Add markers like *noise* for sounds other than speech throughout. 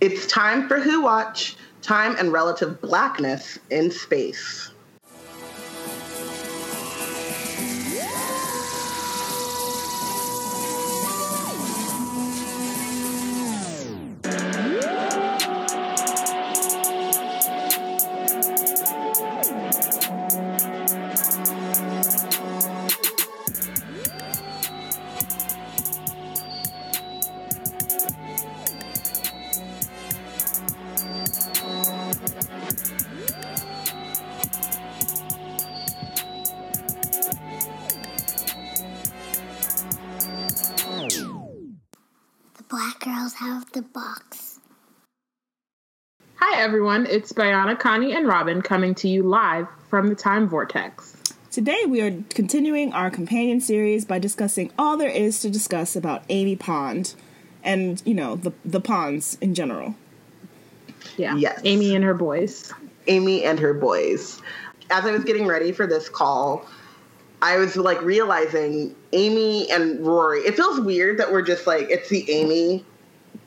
It's time for Who Watch, time and relative blackness in space. It's Biana, Connie, and Robin coming to you live from the Time Vortex. Today, we are continuing our companion series by discussing all there is to discuss about Amy Pond and, you know, the, the ponds in general. Yeah. Yes. Amy and her boys. Amy and her boys. As I was getting ready for this call, I was like realizing Amy and Rory. It feels weird that we're just like it's the Amy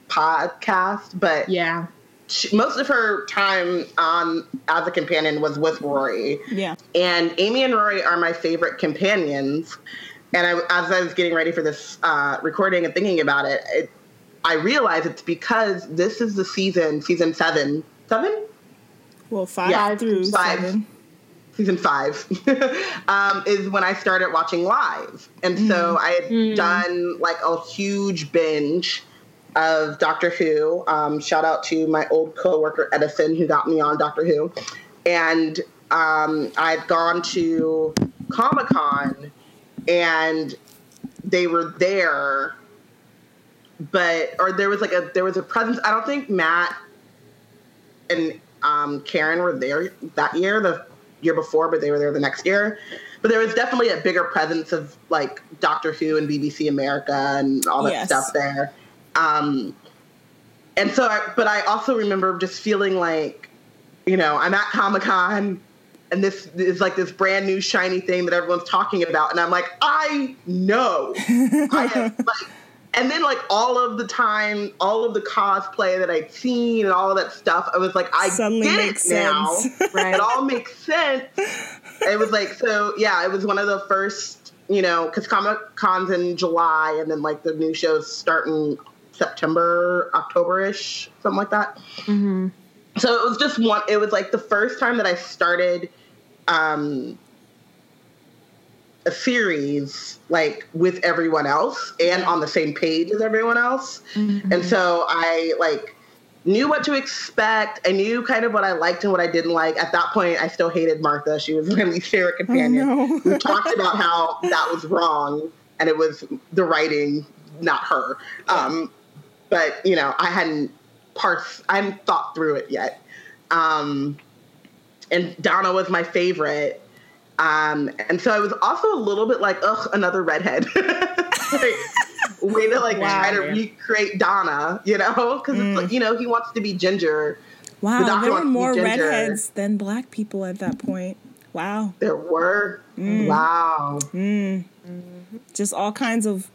podcast, but Yeah. She, most of her time on as a companion was with Rory. Yeah. And Amy and Rory are my favorite companions. And I, as I was getting ready for this uh, recording and thinking about it, it, I realized it's because this is the season, season seven, seven, Well, five Yeah, through five. seven. season five, *laughs* um, is when I started watching live. And so I had done like a huge binge of Doctor Who. Um, shout out to my old coworker Edison who got me on Doctor Who. And um, I'd gone to Comic Con and they were there, but or there was like a there was a presence. I don't think Matt and um, Karen were there that year, the year before, but they were there the next year. But there was definitely a bigger presence of like Doctor Who and BBC America and all that Yes. stuff there. Um, and so, I, but I also remember just feeling like, you know, I'm at Comic Con and this is like this brand new shiny thing that everyone's talking about. And I'm like, I know. *laughs* I am like, and then like all of the time, all of the cosplay that I'd seen and all of that stuff, I was like, I Suddenly get makes it now. sense. *laughs* Right. It all makes sense. it was like so. Yeah, it was one of the first, you know, because Comic Con's in July, and then like the new shows start in September, October ish, something like that. Mm-hmm. So it was just one. It was like the first time that I started um, a series like with everyone else and on the same page as everyone else. And so I like knew what to expect. I knew kind of what I liked and what I didn't like. At that point, I still hated Martha. She was *laughs* my least favorite companion. we talked about how that was wrong and it was the writing, not her. Um, but you know, I hadn't parsed, I hadn't thought through it yet. Um, and Donna was my favorite. Um, and so I was also a little bit like, ugh, another redhead. *laughs* like, way to like Wow. try to recreate Donna, you know? Because it's like, you know, he wants to be ginger. The Wow, doctor there were wants to be more redheads than black people at that point. Wow. There were. Wow. Just all kinds of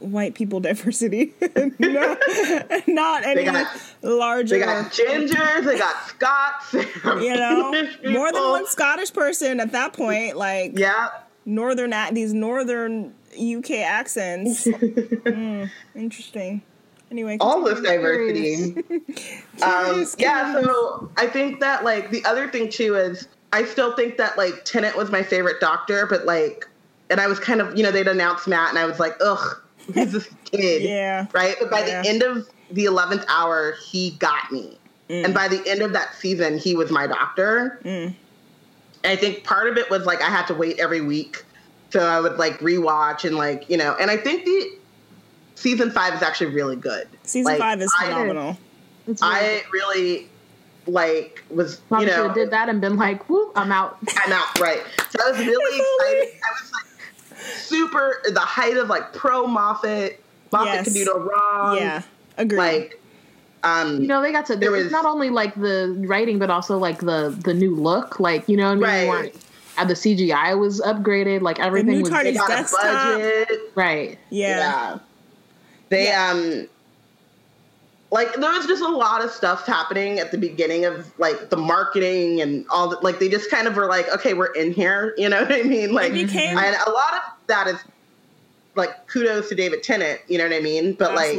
white people diversity. no, *laughs* not any got- larger. They got gingers, they got Scots. you know, more than one Scottish person at that point. Like Yeah. northern these northern UK accents. *laughs* Mm, interesting. Anyway, all this diversity. *laughs* um, yeah, so I think that like the other thing too is I still think that like Tennant was my favorite doctor, but like, and I was kind of you know they'd announced Matt, and I was like, ugh, who's a *laughs* kid? Yeah. right. But by Yeah. the end of the eleventh hour, he got me, Mm. and by the end of that season, he was my doctor. Mm. And I think part of it was like I had to wait every week, so I would like rewatch and like you know, and I think the season five is actually really good. season Like, five is phenomenal. It's really I really like was Probably you know did that and been like, "Whoop, I'm out." I'm out right. So I was *laughs* really excited. I was like super the height of like pro Moffat. Moffat Yes. can do no wrong. yeah, agreed. Like um You know, they got to. There was- not only like the writing, but also like the the new look. Like you know, what I mean, Right. Like, the CGI was upgraded. Like everything new was they got desktop. a budget. right. yeah. They Yeah. um like there was just a lot of stuff happening at the beginning of like the marketing and all the, like they just kind of were like okay we're in here you know what i mean like became- and a lot of that is like kudos to david tennant you know what i mean? But like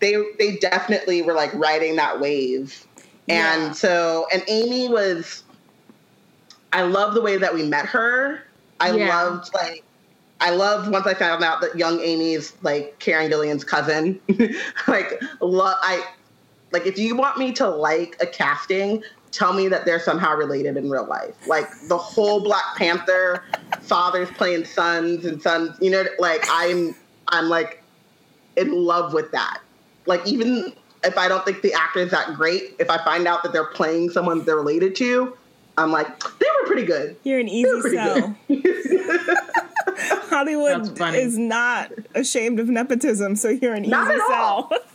they they definitely were like riding that wave. And Yeah. so and amy was i love the way that we met her. I Yeah. loved like i loved once i found out that young Amy's like karen Gillan's cousin. *laughs* Like lo- i like if you want me to like a casting tell me that they're somehow related in real life like the whole black panther fathers playing sons and sons you know like i'm i'm like in love with that. Like even if I don't think the actor is that great, if I find out that they're playing someone they're related to, I'm like, they were pretty good. You're an easy sell. good. *laughs* *laughs* Hollywood is not ashamed of nepotism, so you're an Not easy at all. sell. *laughs*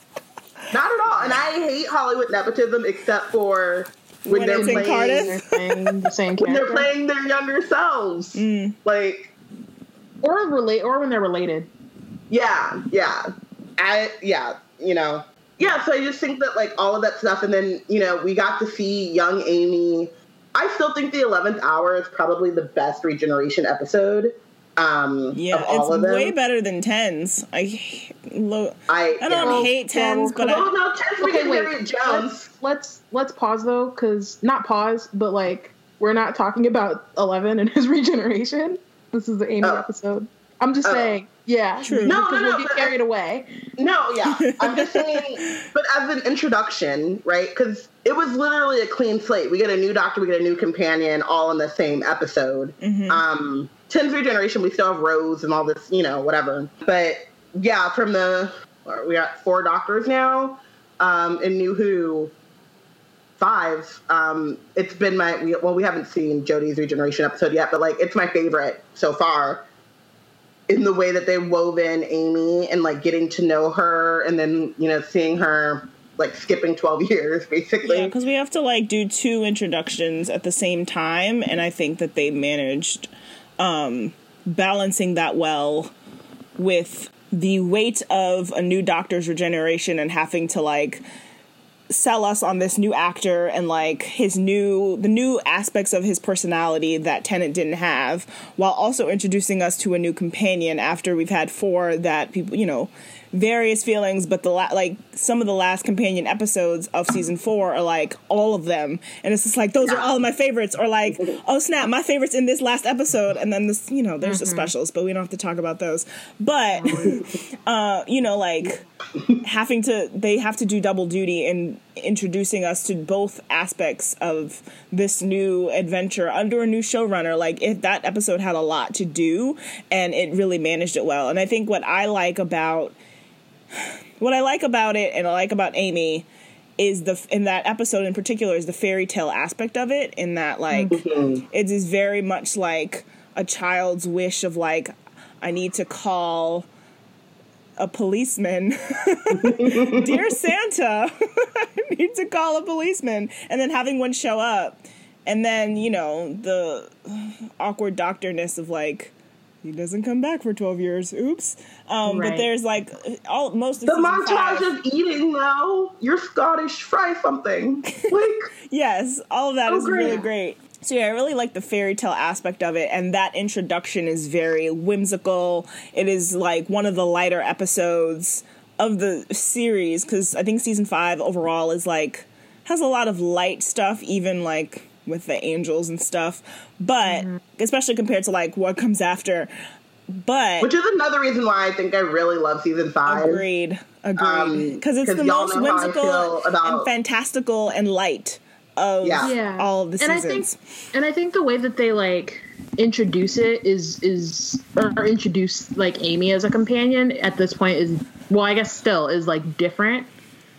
Not at all. And I hate Hollywood nepotism except for when, When they're playing Cardiff? They're playing the same when they're playing their younger selves. Mm. Like, or relate, or when they're related. yeah, yeah. I yeah, you know. Yeah, so I just think that like all of that stuff and then, you know, we got to see young Amy. I still think the 11th hour is probably the best regeneration episode. Um Yeah, of all it's of them. way better than tens. I lo- I, I don't yeah. hate tens, but Oh I, no, Tess Okay, wait. Harriet Jones. Let's let's let's pause though, because not pause, but like we're not talking about Eleven and his *laughs* regeneration. This is the Amy Oh. episode. I'm just Oh. saying, yeah. True. No, no, no, We'll get carried away. No, yeah. I'm just *laughs* saying, but as an introduction, right? Because it was literally a clean slate. We get a new doctor, we get a new companion, all in the same episode. Mm-hmm. Um, Ten's regeneration, we still have Rose and all this, you know, whatever. But yeah, from the we got four doctors now um, in New Who. Five. Um, it's been my we, well, we haven't seen Jodie's regeneration episode yet, but like it's my favorite so far in the way that they wove in Amy and like getting to know her and then, you know, seeing her like skipping 12 *laughs* years basically. yeah, because we have to like do two introductions at the same time, and I think that they managed um, balancing that well with the weight of a new doctor's regeneration and having to like sell us on this new actor and like his new the new aspects of his personality that Tennant didn't have while also introducing us to a new companion after we've had four that people you know various feelings but the la- like some of the last companion episodes of season 4 are like all of them. And it's just like those are all of my favorites. Or like oh snap my favorites in this last episode. And then this you know there's the specials but we don't have to talk about those. But *laughs* uh you know like having to they have to do double duty in introducing us to both aspects of this new adventure under a new showrunner. Like if that episode had a lot to do and it really managed it well. And i think what i like about what i like about it and i like about amy is the in that episode in particular is the fairy tale aspect of it in that like mm-hmm. it is very much like a child's wish of like i need to call a policeman. *laughs* Dear Santa, *laughs* I need to call a policeman. And then having one show up. And then, you know, the awkward doctorness of like, he doesn't come back for 12 years. Oops. Um, But there's like, all most of The montage five- of eating though, you're Scottish, fry something. *laughs* Like Yes, all of that Oh, is really great. great. So yeah, I really like the fairy tale aspect of it, and that introduction is very whimsical. It is like one of the lighter episodes of the series because I think season five overall is like has a lot of light stuff, even like with the angels and stuff. But especially compared to like what comes after. But which is another reason why I think I really love season five. Agreed. Agreed. Um, Because it's 'cause the most know how I whimsical about- and fantastical and light of Yeah. Yeah. all of the and I seasons. think and I think the way that they like introduce it is is or introduce like Amy as a companion at this point is well I guess still is like different.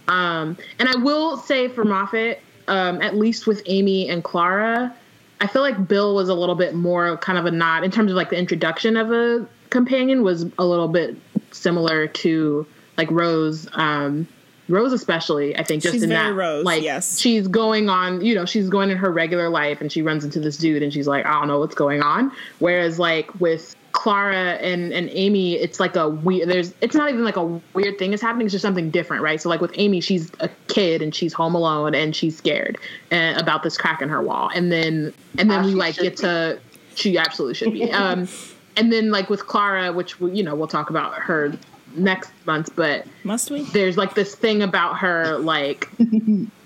Um and I will say for Moffat, um, at least with Amy and Clara, I feel like Bill was a little bit more kind of a nod in terms of like the introduction of a companion was a little bit similar to like Rose. Um Rose especially, I think just She's in very that Rose, like yes. she's going on, you know, she's going in her regular life and she runs into this dude and she's like, I don't know what's going on. Whereas like with Clara and and Amy, it's like a weird. There's it's not even like a weird thing is happening. It's just something different, right? So like with Amy, she's a kid and she's home alone and she's scared and about this crack in her wall, and then and then As we like should get to she absolutely should be. *laughs* Um, and then like with Clara, which we, you know we'll talk about her next month, but Must we? there's like this thing about her like *laughs*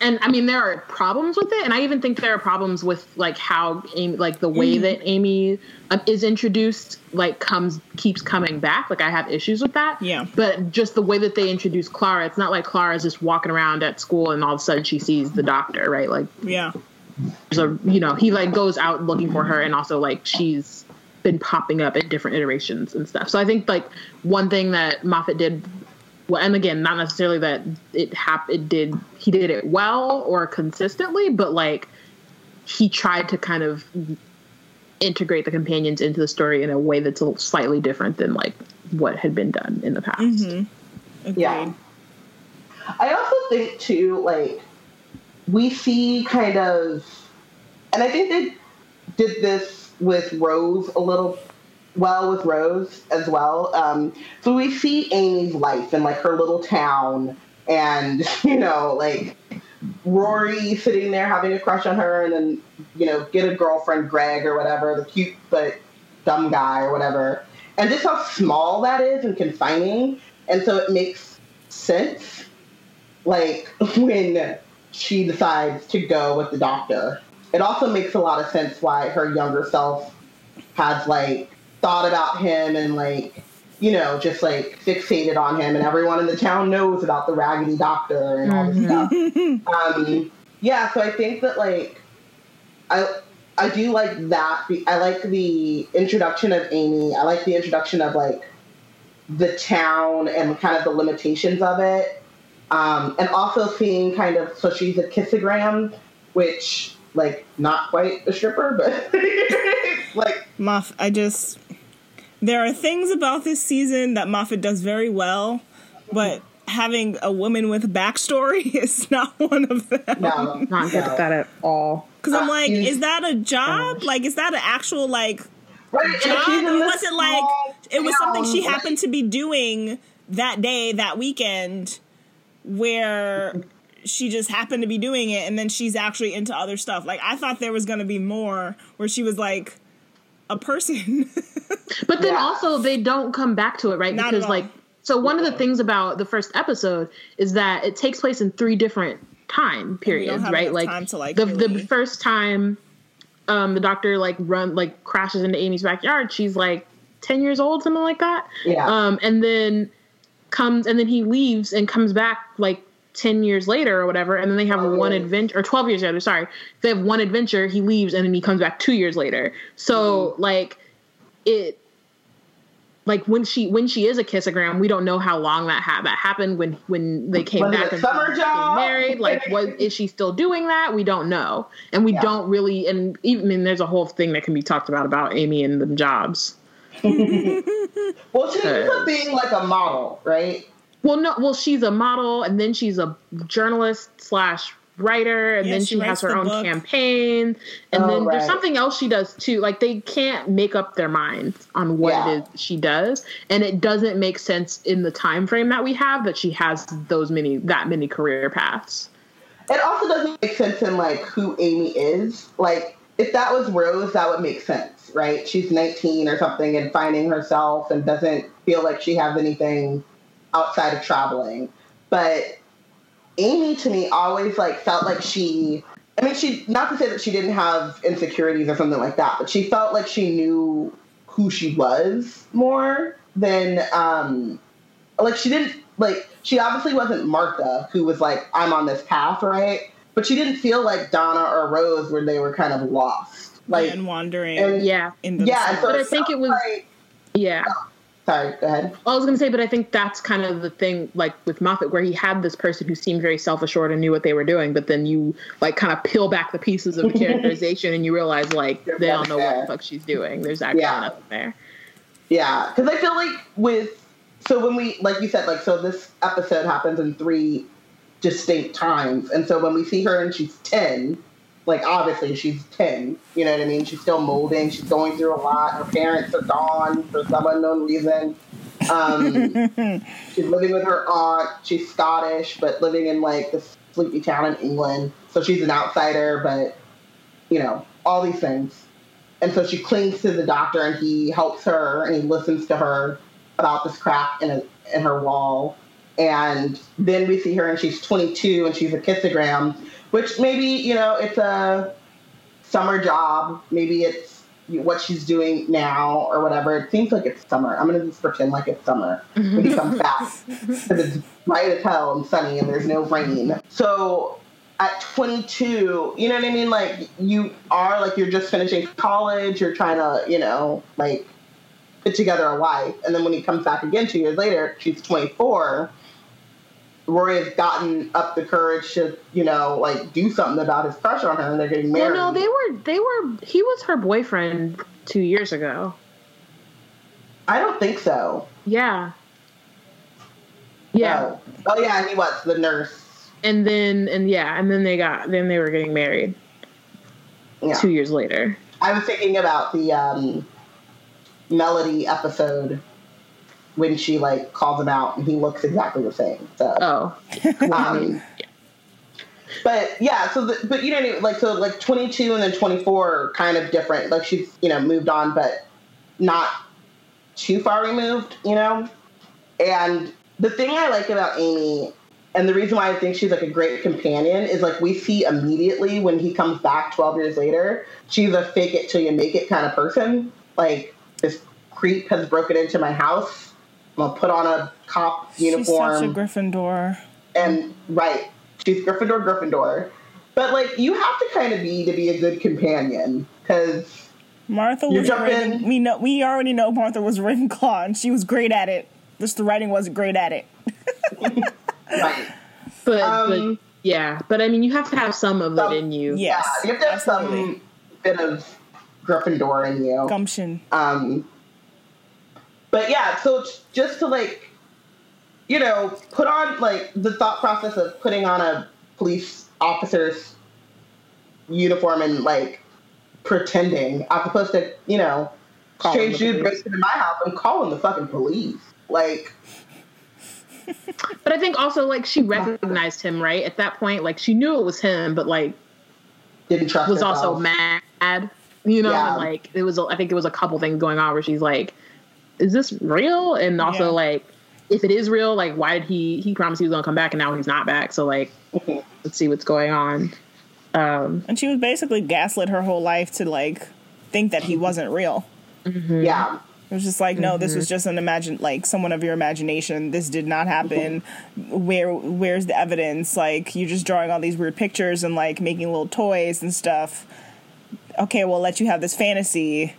and i mean there are problems with it and i even think there are problems with like how amy like the way Mm-hmm. that amy um, is introduced like comes keeps coming back like i have issues with that Yeah. but just the way that they introduce clara it's not like Clara is just walking around at school and all of a sudden she sees the doctor right like Yeah. So you know he like goes out looking for her and also like she's been popping up in different iterations and stuff so i think like one thing that moffat did well and again not necessarily that it hap- it did he did it well or consistently but like he tried to kind of integrate the companions into the story in a way that's a little slightly different than like what had been done in the past mm-hmm. Agreed. Yeah. I also think too, like we see kind of, and I think they did this with Rose a little well with Rose as well. Um, so we see Amy's life in like her little town, and *laughs* you know, like Rory sitting there having a crush on her, and then you know, get a girlfriend, Greg or whatever, the cute but dumb guy or whatever, and just how small that is and confining, and so it makes sense, like *laughs* when she decides to go with the doctor. It also makes a lot of sense why her younger self has like thought about him and like you know just like fixated on him and everyone in the town knows about the raggedy doctor and all this stuff. *laughs* Um, yeah so i think that like i i do like that i like the introduction of amy. I like the introduction of like the town and kind of the limitations of it. Um, and also seeing kind of so she's a kissogram which like not quite a stripper but *laughs* like Muff. I just there are things about this season that Moffat does very well, but having a woman with a backstory *laughs* is not one of them. no not good at that at all Because I'm Uh, like, is that a job? Like, is that an actual like Right, job? she's Or was it like it was something she happened to be doing that day, that weekend, where she just happened to be doing it, and then she's actually into other stuff. Like, I thought there was gonna be more where she was like a person. *laughs* But then Yeah. also they don't come back to it, right? Not at because all. like so one of the things about the first episode is that it takes place in three different time periods, right? Like time to, like, the really- the first time um the doctor like run like crashes into Amy's backyard, she's like 10 years old, something like that. Yeah. Um and then comes and then he leaves and comes back like 10 years later or whatever and then they have Oh, one adventure or 12 years later sorry. They have one adventure he leaves and then he comes back two years later. So Mm-hmm. like it like when she when she is a kissogram we don't know how long that ha- that happened when when they came Was back and summer job? married like was *laughs* is she still doing that? We don't know. And we Yeah. don't really and even I mean, there's a whole thing that can be talked about about amy and the jobs. *laughs* Well she ends Uh, being like a model right Well, no. Well, she's a model, and then she's a journalist slash writer, and Yeah, then she she, has her own book. campaign, and Oh, then there's something else she does too. Like they can't make up their minds on what Yeah. it is she does, and it doesn't make sense in the time frame that we have that she has those many that many career paths. it also doesn't make sense in like who amy is like if that was rose that would make sense right she's 19 or something and finding herself and doesn't feel like she has anything outside of traveling. But amy to me always like felt like she i mean she not to say that she didn't have insecurities or something like that but she felt like she knew who she was more than um like she didn't like she obviously wasn't Martha who was like I'm on this path right? But she didn't feel like Donna or Rose where they were kind of lost. Like and wandering and- Yeah, in the yeah so But I think it was- like, yeah. Sorry go ahead I was gonna say, but I think that's kind of the thing, like with Moffat, where he had this person who seemed very self-assured and knew what they were doing, but then you like kind of peel back the pieces of the *laughs* characterization and you realize like they don't know what the fuck she's doing. There's actually Yeah. nothing there. Yeah, because I feel like with so when we like you said like so this episode happens in three distinct times, and so when we see her and she's ten, like obviously she's 10 you know what i mean? She's still molding she's going through a lot her parents are gone for some unknown reason. Um, *laughs* she's living with her aunt she's scottish but living in like this sleepy town in england. So she's an outsider but you know all these things. And so she clings to the doctor and he helps her and he listens to her about this crack in, a, in her wall. And then we see her and she's 22 and she's a kissogram which maybe you know it's a summer job. Maybe it's what she's doing now or whatever. It seems like it's summer. I'm gonna just pretend like it's summer. Mm-hmm. When he comes back because it's bright as hell and sunny and there's no rain. So at 22 you know what i mean? Like you are like you're just finishing college. You're trying to you know like put together a life and then when he comes back again two years later she's 24 Rory has gotten up the courage to, you know, like do something about his crush on her, and they're getting married. Well, no, they were they were he was her boyfriend two years ago. I don't think so. Yeah. Yeah. Oh, oh yeah, he was the nurse. And then and yeah, and then they got then they were getting married Yeah. two years later. I was thinking about the um, Melody episode when she like calls him out, and he looks exactly the same. So. Oh. *laughs* Um, but yeah, so the, but you know, like so like 22 and then 24 are kind of different. Like she's you know moved on, but not too far removed, you know. And the thing I like about Amy, and the reason why I think she's like a great companion, is like we see immediately when he comes back 12 years later, she's a fake it till you make it kind of person. Like this creep has broken into my house. I'm gonna put on a cop uniform She's such a Gryffindor. and right, she's Gryffindor, Gryffindor. But like, you have to kind of be to be a good companion because Martha was jump Raven. in. We know we already know Martha was Ravenclaw, and she was great at it. Just the writing wasn't great at it. *laughs* right, But, Um, but yeah, but I mean, you have to have some of some- it in you. Yes, yeah, you have to have absolutely. some bit of Gryffindor in you. gumption. Um, but yeah, so it's just to like, you know, put on like the thought process of putting on a police officer's uniform and like pretending, as opposed to you know, Calling strange dude breaks into my house and calling the fucking police. Like, But I think also like she recognized him right at that point. Like she knew it was him, but like didn't trust. was herself. also mad. You know, Yeah. and, like it was. I think it was a couple things going on where she's like, "Is this real?" And also Yeah. like, if it is real, like why did he? He promised he was gonna come back, and now he's not back. So like, *laughs* let's see what's going on. Um, And she was basically gaslit her whole life to like think that he wasn't real. Mm-hmm. Yeah. It was just like, no, this was mm-hmm. just an imagine, like someone of your imagination. This did not happen. Mm-hmm. Where, where's the evidence? Like, you're just drawing all these weird pictures and like making little toys and stuff. Okay, we'll let you have this fantasy,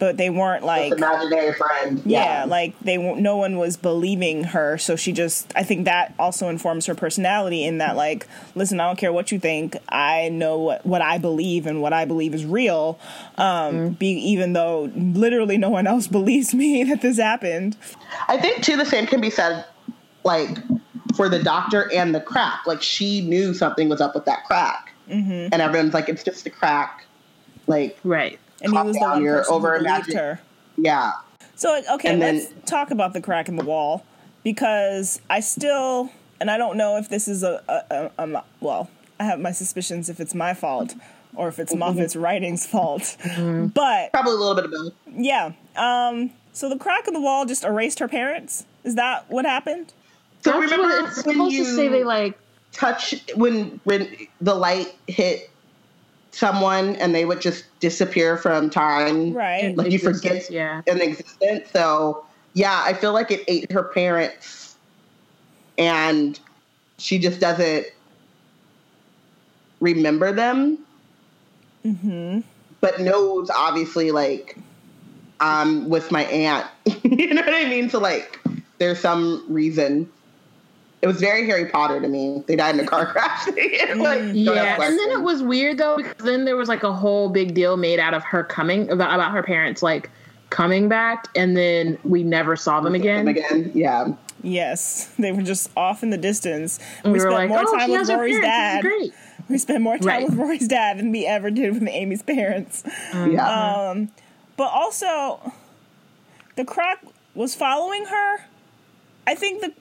but they weren't like, This imaginary friend. yeah, like they, no one was believing her. So she just, I think that also informs her personality in that, like, listen, I don't care what you think. I know what, what I believe and what I believe is real. Um, be, even though literally no one else *laughs* believes me *laughs* that this happened. I think too the same can be said like for the doctor and the crack. Like she knew something was up with that crack, Mm-hmm. and everyone's like, "It's just a crack." Like, right. And he Calm was the one person who over-imagining. believed her. yeah, So okay, And let's talk about the crack in the wall because I still, and I don't know if this is a, a, a, a well, I have my suspicions if it's my fault or if it's Moffat's writing's fault, but probably a little bit of both. yeah. Um, so the crack in the wall just erased her parents. Is that what happened? So That's remember what it's supposed you to say. They like touch when when the light hit someone and they would just disappear from time. Right. Like you forget Yeah. an existence. So yeah, I feel like it ate her parents, and she just doesn't remember them. Mm-hmm. But knows obviously like I'm with my aunt. *laughs* you know what I mean? So like there's some reason. It was very Harry Potter to me. They died in a car crash. *laughs* like, Yeah, and then it was weird though because then there was like a whole big deal made out of her coming about about her parents like coming back, and then we never saw them again. Them again. Yeah. Yes, they were just off in the distance. And we, we spent like, more "Oh, time with has Rory's dad. This is great." We spent more time Right. with Rory's dad than we ever did with Amy's parents. Yeah. Um, but also, the croc was following her. I think the.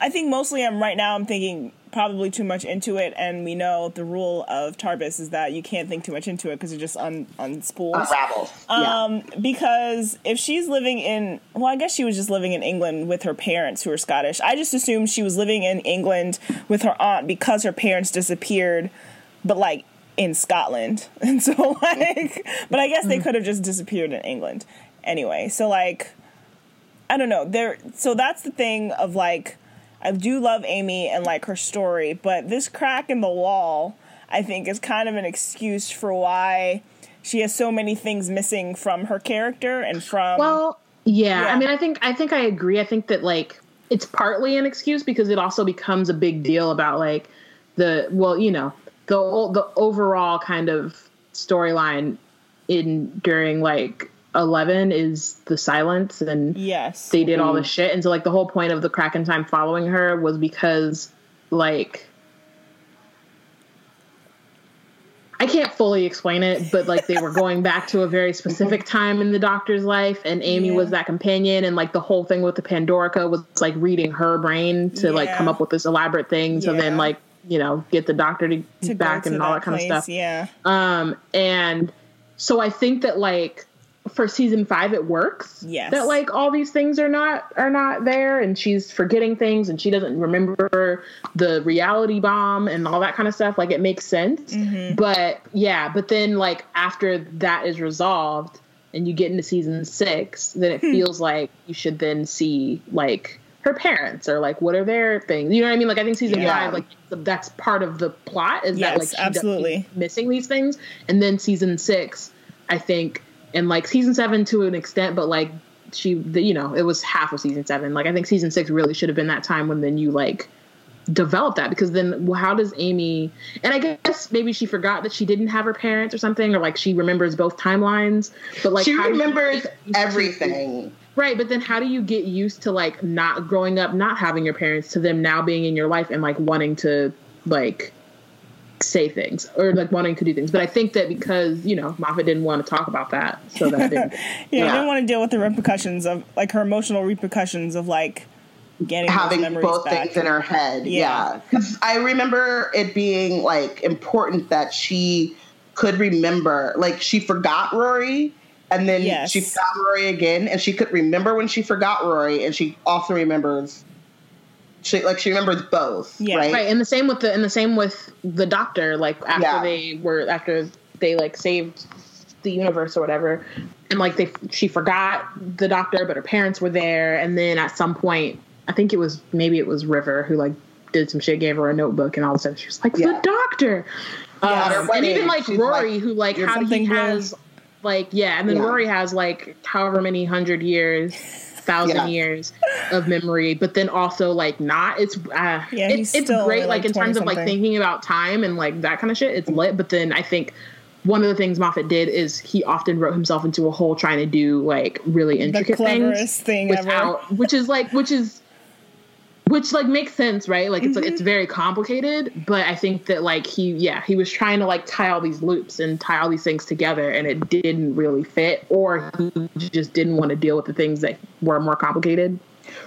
I think mostly I'm right now. I'm thinking probably too much into it, and we know the rule of Tardis is that you can't think too much into it because it just un unspools. Unravels. yeah. Um, because if she's living in, well, I guess she was just living in England with her parents who are Scottish. I just assumed she was living in England with her aunt because her parents disappeared, but like in Scotland. *laughs* And so, like, but I guess they could have just disappeared in England. Anyway, so like, I don't know. There, so that's the thing of like, I do love Amy and like her story, but this crack in the wall, I think, is kind of an excuse for why she has so many things missing from her character and from. Well, yeah, Yeah. I mean, I think I think I agree. I think that like it's partly an excuse because it also becomes a big deal about like the well, you know, the the overall kind of storyline in during like 11 is the silence and yes. they did all the shit and so like the whole point of the crack in time following her was because like I can't fully explain it, but like they were going back to a very specific *laughs* time in the doctor's life, and Amy Yeah. was that companion, and like the whole thing with the Pandorica was like reading her brain to like come up with this elaborate thing to then like you know get the doctor to, to back to and all that kind of stuff. Yeah. Um, and so I think that like for season five, it works. Yes. That like all these things are not are not there, and she's forgetting things, and she doesn't remember the reality bomb and all that kind of stuff. Like it makes sense. Mm-hmm. But yeah, but then like after that is resolved, and you get into season six, then it feels like you should then see like her parents or like what are their things. You know what I mean? Like I think season Yeah. five, like that's part of the plot is that like absolutely. missing these things. And then season six, I think, and like season seven to an extent, but like she, the, you know, it was half of season seven. Like I think season six really should have been that time when then you like develop that because then well, how does Amy? And I guess maybe she forgot that she didn't have her parents or something, or like she remembers both timelines. But like she how do you remembers to- everything. Right, but then how do you get used to like not growing up, not having your parents, to them now being in your life and like wanting to like say things or like wanting to do things? But I think that because you know Moffat didn't want to talk about that, so that didn't. *laughs* Yeah, I Yeah. didn't want to deal with the repercussions of like her emotional repercussions of like getting having those memories both back. things in her head. Yeah. Yeah. Because I remember it being like important that she could remember, like she forgot Rory and then Yes. she found Rory again and she could remember when she forgot Rory and she also remembers she like she remembers both. Yeah. Right. right, and the same with the and the same with the Doctor. Like after Yeah. they were after they like saved the universe or whatever, and like they she forgot the Doctor, but her parents were there, and then at some point, I think it was maybe it was River who like did some shit, gave her a notebook, and all of a sudden she was like Yeah. the Doctor. Yeah, Um, and even like she's Rory, like, who like "You're how he has like yeah, and then Yeah. Rory has like however many hundred years, thousand Yeah. years of memory, but then also like not. It's uh, Yeah, it's, it's great like, like, in terms of like thinking about time and like that kind of shit. It's lit, but then I think. One of the things Moffat did is he often wrote himself into a hole trying to do like really the intricate cleverest things thing ever. which is like, which is, which like makes sense, right? Like it's like Mm-hmm. it's very complicated, but I think that like he, yeah, he was trying to like tie all these loops and tie all these things together, and it didn't really fit, or he just didn't want to deal with the things that were more complicated.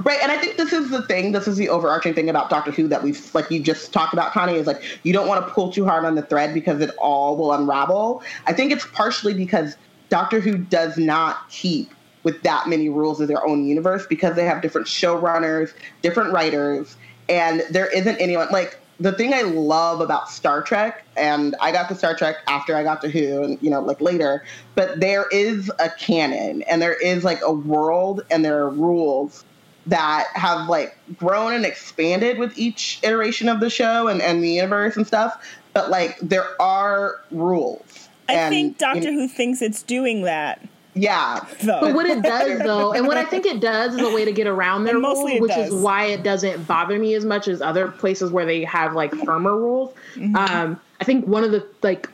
Right, and I think this is the thing. This is the overarching thing about Doctor Who that we've like you just talked about, Connie. Is like you don't want to pull too hard on the thread because it all will unravel. I think it's partially because Doctor Who does not keep with that many rules of their own universe because they have different showrunners, different writers, and there isn't anyone like the thing I love about Star Trek, and I got to Star Trek after I got to Who, and you know, like later, but there is a canon and there is like a world and there are rules that have like grown and expanded with each iteration of the show and, and the universe and stuff. But like there are rules. I And, think Doctor you know, Who thinks it's doing that. Yeah. Though. But what it does though, and what I think it does is a way to get around their rules, which is why it doesn't bother me as much as other places where they have like firmer rules. Mm-hmm. Um, I think one of the like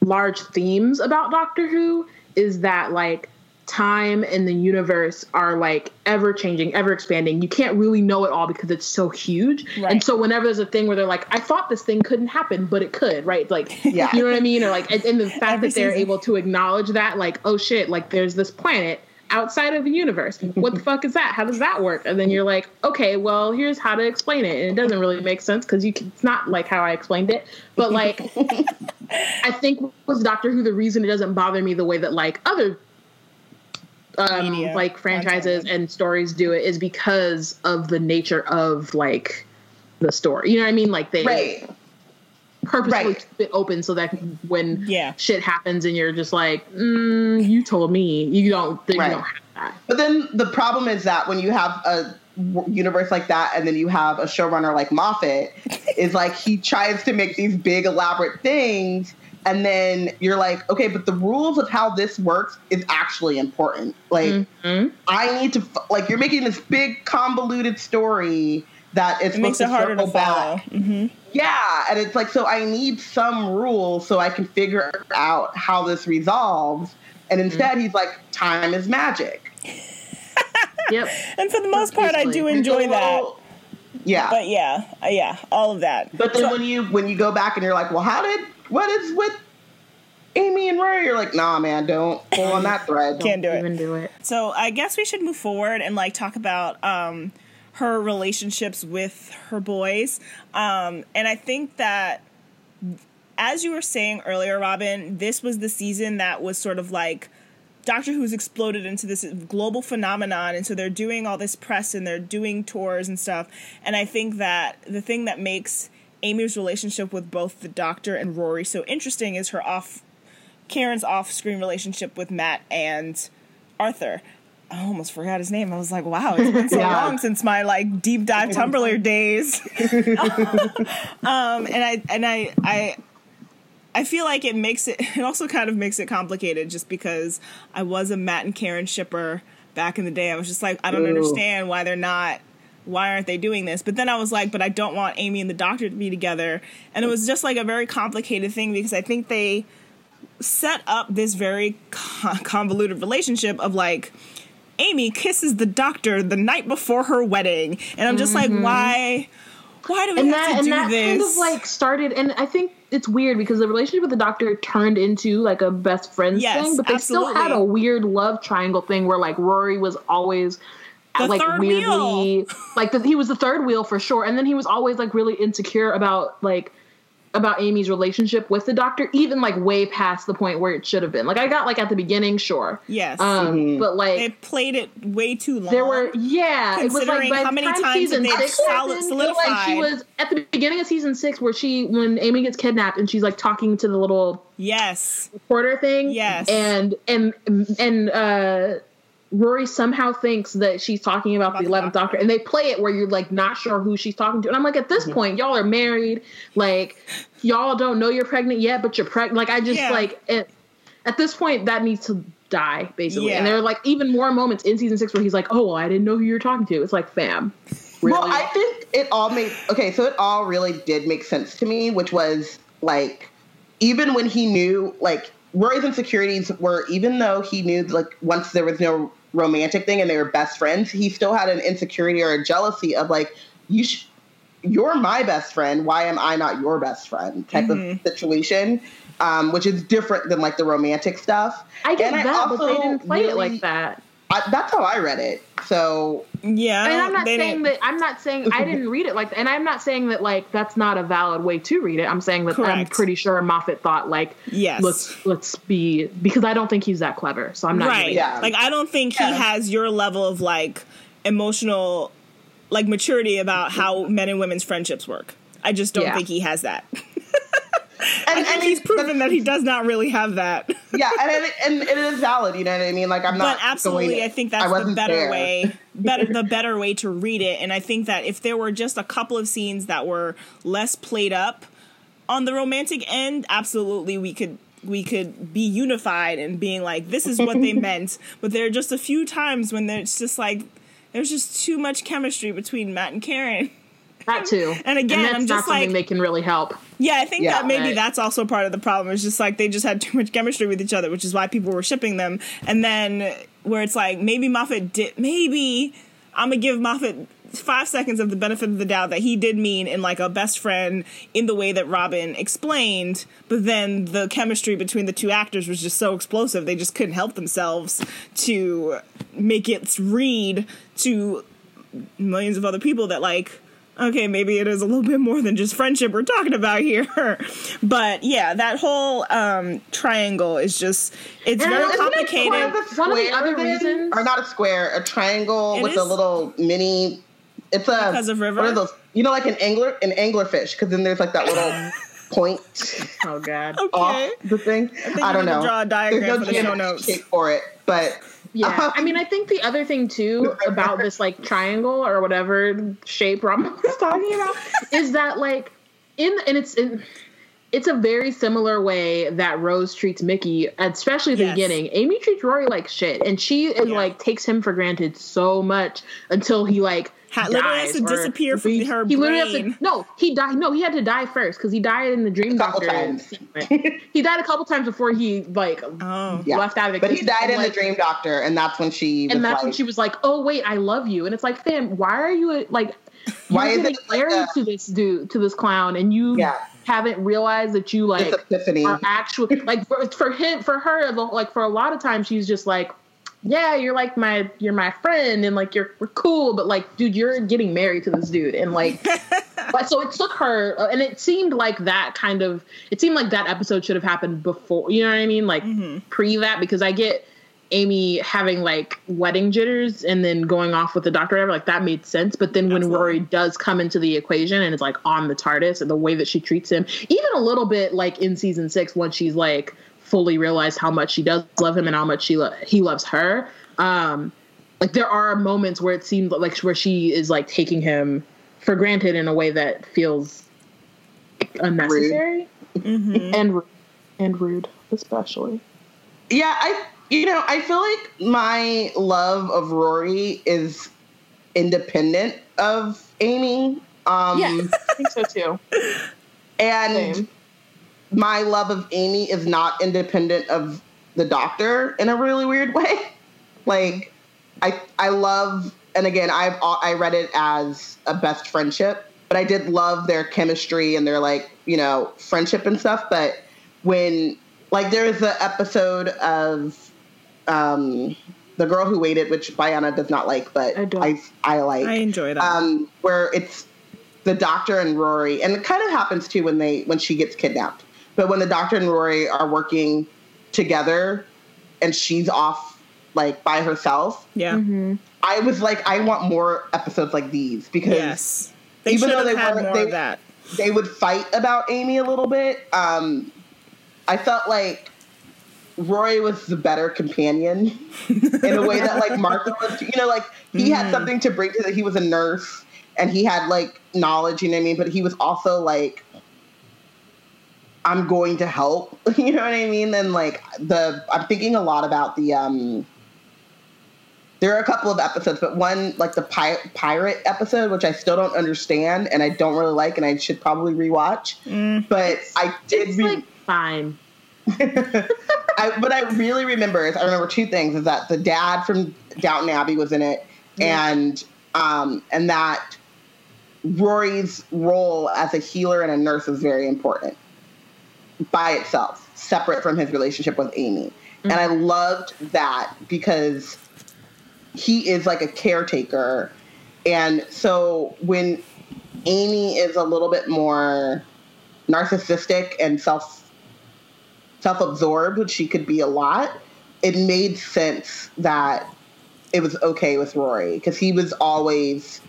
large themes about Doctor Who is that like time and the universe are like ever changing, ever expanding. You can't really know it all because it's so huge. Right. And so whenever there's a thing where they're like, I thought this thing couldn't happen, but it could, right? Like, *laughs* Yeah. you know what I mean? Or like, and, and the fact Every that they're season. able to acknowledge that, like, oh shit, like there's this planet outside of the universe. What the *laughs* fuck is that? How does that work? And then you're like, okay, well, here's how to explain it. And it doesn't really make sense because you can, it's not like how I explained it. But like, *laughs* I think with Doctor Who, the reason it doesn't bother me the way that like other um, Media like franchises content. and stories do it is because of the nature of like the story. You know what I mean? Like they Right. purposely Right. keep it open so that when Yeah. shit happens and you're just like, mm, you told me you don't, you Right. don't have that. But then the problem is that when you have a universe like that, and then you have a showrunner like Moffat, *laughs* is like he tries to make these big elaborate things, and then you're like, okay, but the rules of how this works is actually important. Like, Mhm. I need to like you're making this big convoluted story that is It makes supposed it harder to circle back. follow. hmm Yeah, and it's like so I need some rules so I can figure out how this resolves. And instead, he's like, time is magic. *laughs* Yep. And for the most part, I do enjoy It's a that. Yeah, But yeah, uh, yeah, all of that. But then So- when you when you go back and you're like, well, how did what is with Amy and Rory? You're like, nah, man, don't pull on that thread. *laughs* Can't do it. Even do it. So I guess we should move forward and like talk about um, her relationships with her boys. Um, and I think that, as you were saying earlier, Robin, this was the season that was sort of like Doctor Who's exploded into this global phenomenon, and so they're doing all this press and they're doing tours and stuff. And I think that the thing that makes Amy's relationship with both the Doctor and Rory so interesting is her off Karen's off-screen relationship with Matt and Arthur. I almost forgot his name. I was like, wow, it's been so *laughs* Yeah. long since my like deep dive Tumblr *laughs* days. *laughs* um, and I and I I I feel like it makes it it also kind of makes it complicated just because I was a Matt and Karen shipper back in the day. I was just like, I don't Ooh. understand why they're not why aren't they doing this? But then I was like, but I don't want Amy and the doctor to be together. And it was just like a very complicated thing because I think they set up this very *laughs* convoluted relationship of like Amy kisses the doctor the night before her wedding. And I'm just like, mm-hmm. why why do we and have that to and do that this? kind of like started and i think it's weird because the relationship with the doctor turned into like a best friends Yes, thing but they still had a weird love triangle thing where like rory was always The like third weirdly wheel. like the, he was the third wheel for sure and then he was always like really insecure about like about Amy's relationship with the doctor, even like way past the point where it should have been. Like I got like at the beginning, sure. Yes. Um, but like they played it way too long. there were yeah, it was like Considering by how many time times season they've six solid- happened, it like she was at the beginning of season six where she when Amy gets kidnapped and she's like talking to the little yes. reporter thing. Yes. And and and uh Rory somehow thinks that she's talking about, About the the eleventh doctor. doctor. and they play it where you're like not sure who she's talking to, and I'm like, at this Mm-hmm. point, y'all are married, like y'all don't know you're pregnant yet, but you're pregnant. Like I just Yeah. like it, at this point that needs to die basically. Yeah. And there are like even more moments in season six where he's like, oh, well, I didn't know who you were talking to. It's like, fam, really? Well, I think it all made okay. So it all really did make sense to me, which was like even when he knew like Rory's insecurities were even though he knew like once there was no romantic thing and they were best friends, he still had an insecurity or a jealousy of like you. Sh- you're my best friend. Why am I not your best friend? Type of situation, um, which is different than like the romantic stuff. I get And that, but they didn't play it like that. I, that's how I read it. So Yeah. And I'm not they saying didn't- that I'm not saying I didn't read it like. And I'm not saying that like that's not a valid way to read it. I'm saying that I'm pretty sure Moffat thought like Yes. let's let's be because I don't think he's that clever. So I'm not right. Yeah. Like I don't think Yeah. he has your level of like emotional like maturity about how men and women's friendships work. I just don't Yeah. think he has that. *laughs* and, I think he's proven that he does not really have that. yeah, and it, and it is valid. You know what I mean? Like I'm not. but absolutely going- i think that's the better there. way better the better way to read it and i think that if there were just a couple of scenes that were less played up on the romantic end absolutely we could we could be unified and being like this is what they *laughs* meant but there are just a few times when there's just like there's just too much chemistry between matt and karen that too. And again, that's I'm just something like- they can really help. yeah i think Yeah. that maybe Right. that's also part of the problem it's just like they just had too much chemistry with each other which is why people were shipping them and then where it's like maybe Moffat did maybe I'm gonna give Moffat five seconds of the benefit of the doubt that he did mean in like a best friend in the way that Robin explained, but then the chemistry between the two actors was just so explosive they just couldn't help themselves to make it read to millions of other people that like okay, maybe it is a little bit more than just friendship we're talking about here. *laughs* but yeah, that whole um, triangle is just it's And very isn't it complicated. One of the One of the square other then? reasons- or not a square, a triangle It with is? a little mini. It's a Because of river? What are those? You know, like an angler, an anglerfish, because then there's like that little *laughs* point Oh God. okay. off the thing. think I, don't know. draw a diagram There's for the show notes. shape for it, but Yeah, um, I mean, I think the other thing too *laughs* about this like triangle or whatever shape Rom *laughs* was talking about is that like in and it's in, it's a very similar way that Rose treats Mickey, especially at the Yes. beginning. Amy treats Rory like shit, and she is Yeah. like takes him for granted so much until he like Ha- literally has to disappear from he, her he literally has brain. to no he died no he had to die first because he died in the dream A couple doctor times. he died a couple times before he like Oh. yeah. left out of But he died in like, the Dream Doctor, and that's when she. Was and that's like, when she was like, "Oh wait, I love you," and it's like, "Fam, why are you like, *laughs* Why you're is getting it like married to this dude, to this clown, and you Yeah. haven't realized that you like This epiphany. are actually *laughs* like for, for him, for her, the- like for a lot of times, she's just like." Yeah, you're like my you're my friend and like you're we're cool, but like, dude, you're getting married to this dude, and like, *laughs* but so it took her, uh, and it seemed like that kind of, it seemed like that episode should have happened before, you know what I mean, like pre that, because I get Amy having like wedding jitters and then going off with the doctor, whatever, like that made sense. But then when Absolutely. Rory does come into the equation and it's like on the TARDIS and the way that she treats him, even a little bit like in season six when she's like fully realized how much she does love him and how much she lo- he loves her. Um, like there are moments where it seems like where she is like taking him for granted in a way that feels unnecessary and ru- and rude, especially. Yeah, I you know, I feel like my love of Rory is independent of Amy. Um Yeah, I think so too. and Same. My love of Amy is not independent of the doctor in a really weird way. *laughs* Like I I love and again I've I read it as a best friendship, but I did love their chemistry and their like, you know, friendship and stuff, but when like there's an episode of um the girl who waited, which Bayana does not like, but I. I I like I enjoy that. um, where it's the doctor and Rory, and it kind of happens too when they when she gets kidnapped. But when the doctor and Rory are working together, and she's off like by herself, yeah. Mm-hmm. I was like, I want more episodes like these because Yes. They Even though they had weren't- more they- of that. they would fight about Amy a little bit. Um, I felt like Rory was the better companion in a way that like *laughs* Martha was. You know, like he had something to bring to that. He was a nurse and he had like knowledge. You know what I mean? But he was also like, I'm going to help. *laughs* You know what I mean? And like the, I'm thinking a lot about the. um there are a couple of episodes, but one like the pi- pirate episode, which I still don't understand and I don't really like, and I should probably rewatch. But I did. It's re- like fine. *laughs* I, what I really remember is I remember two things: is that the dad from Downton Abbey was in it, and um, and that Rory's role as a healer and a nurse is very important by itself, separate from his relationship with Amy. And I loved that because he is like a caretaker, and so when Amy is a little bit more narcissistic and self self-absorbed, which she could be a lot, it made sense that it was okay with Rory because he was always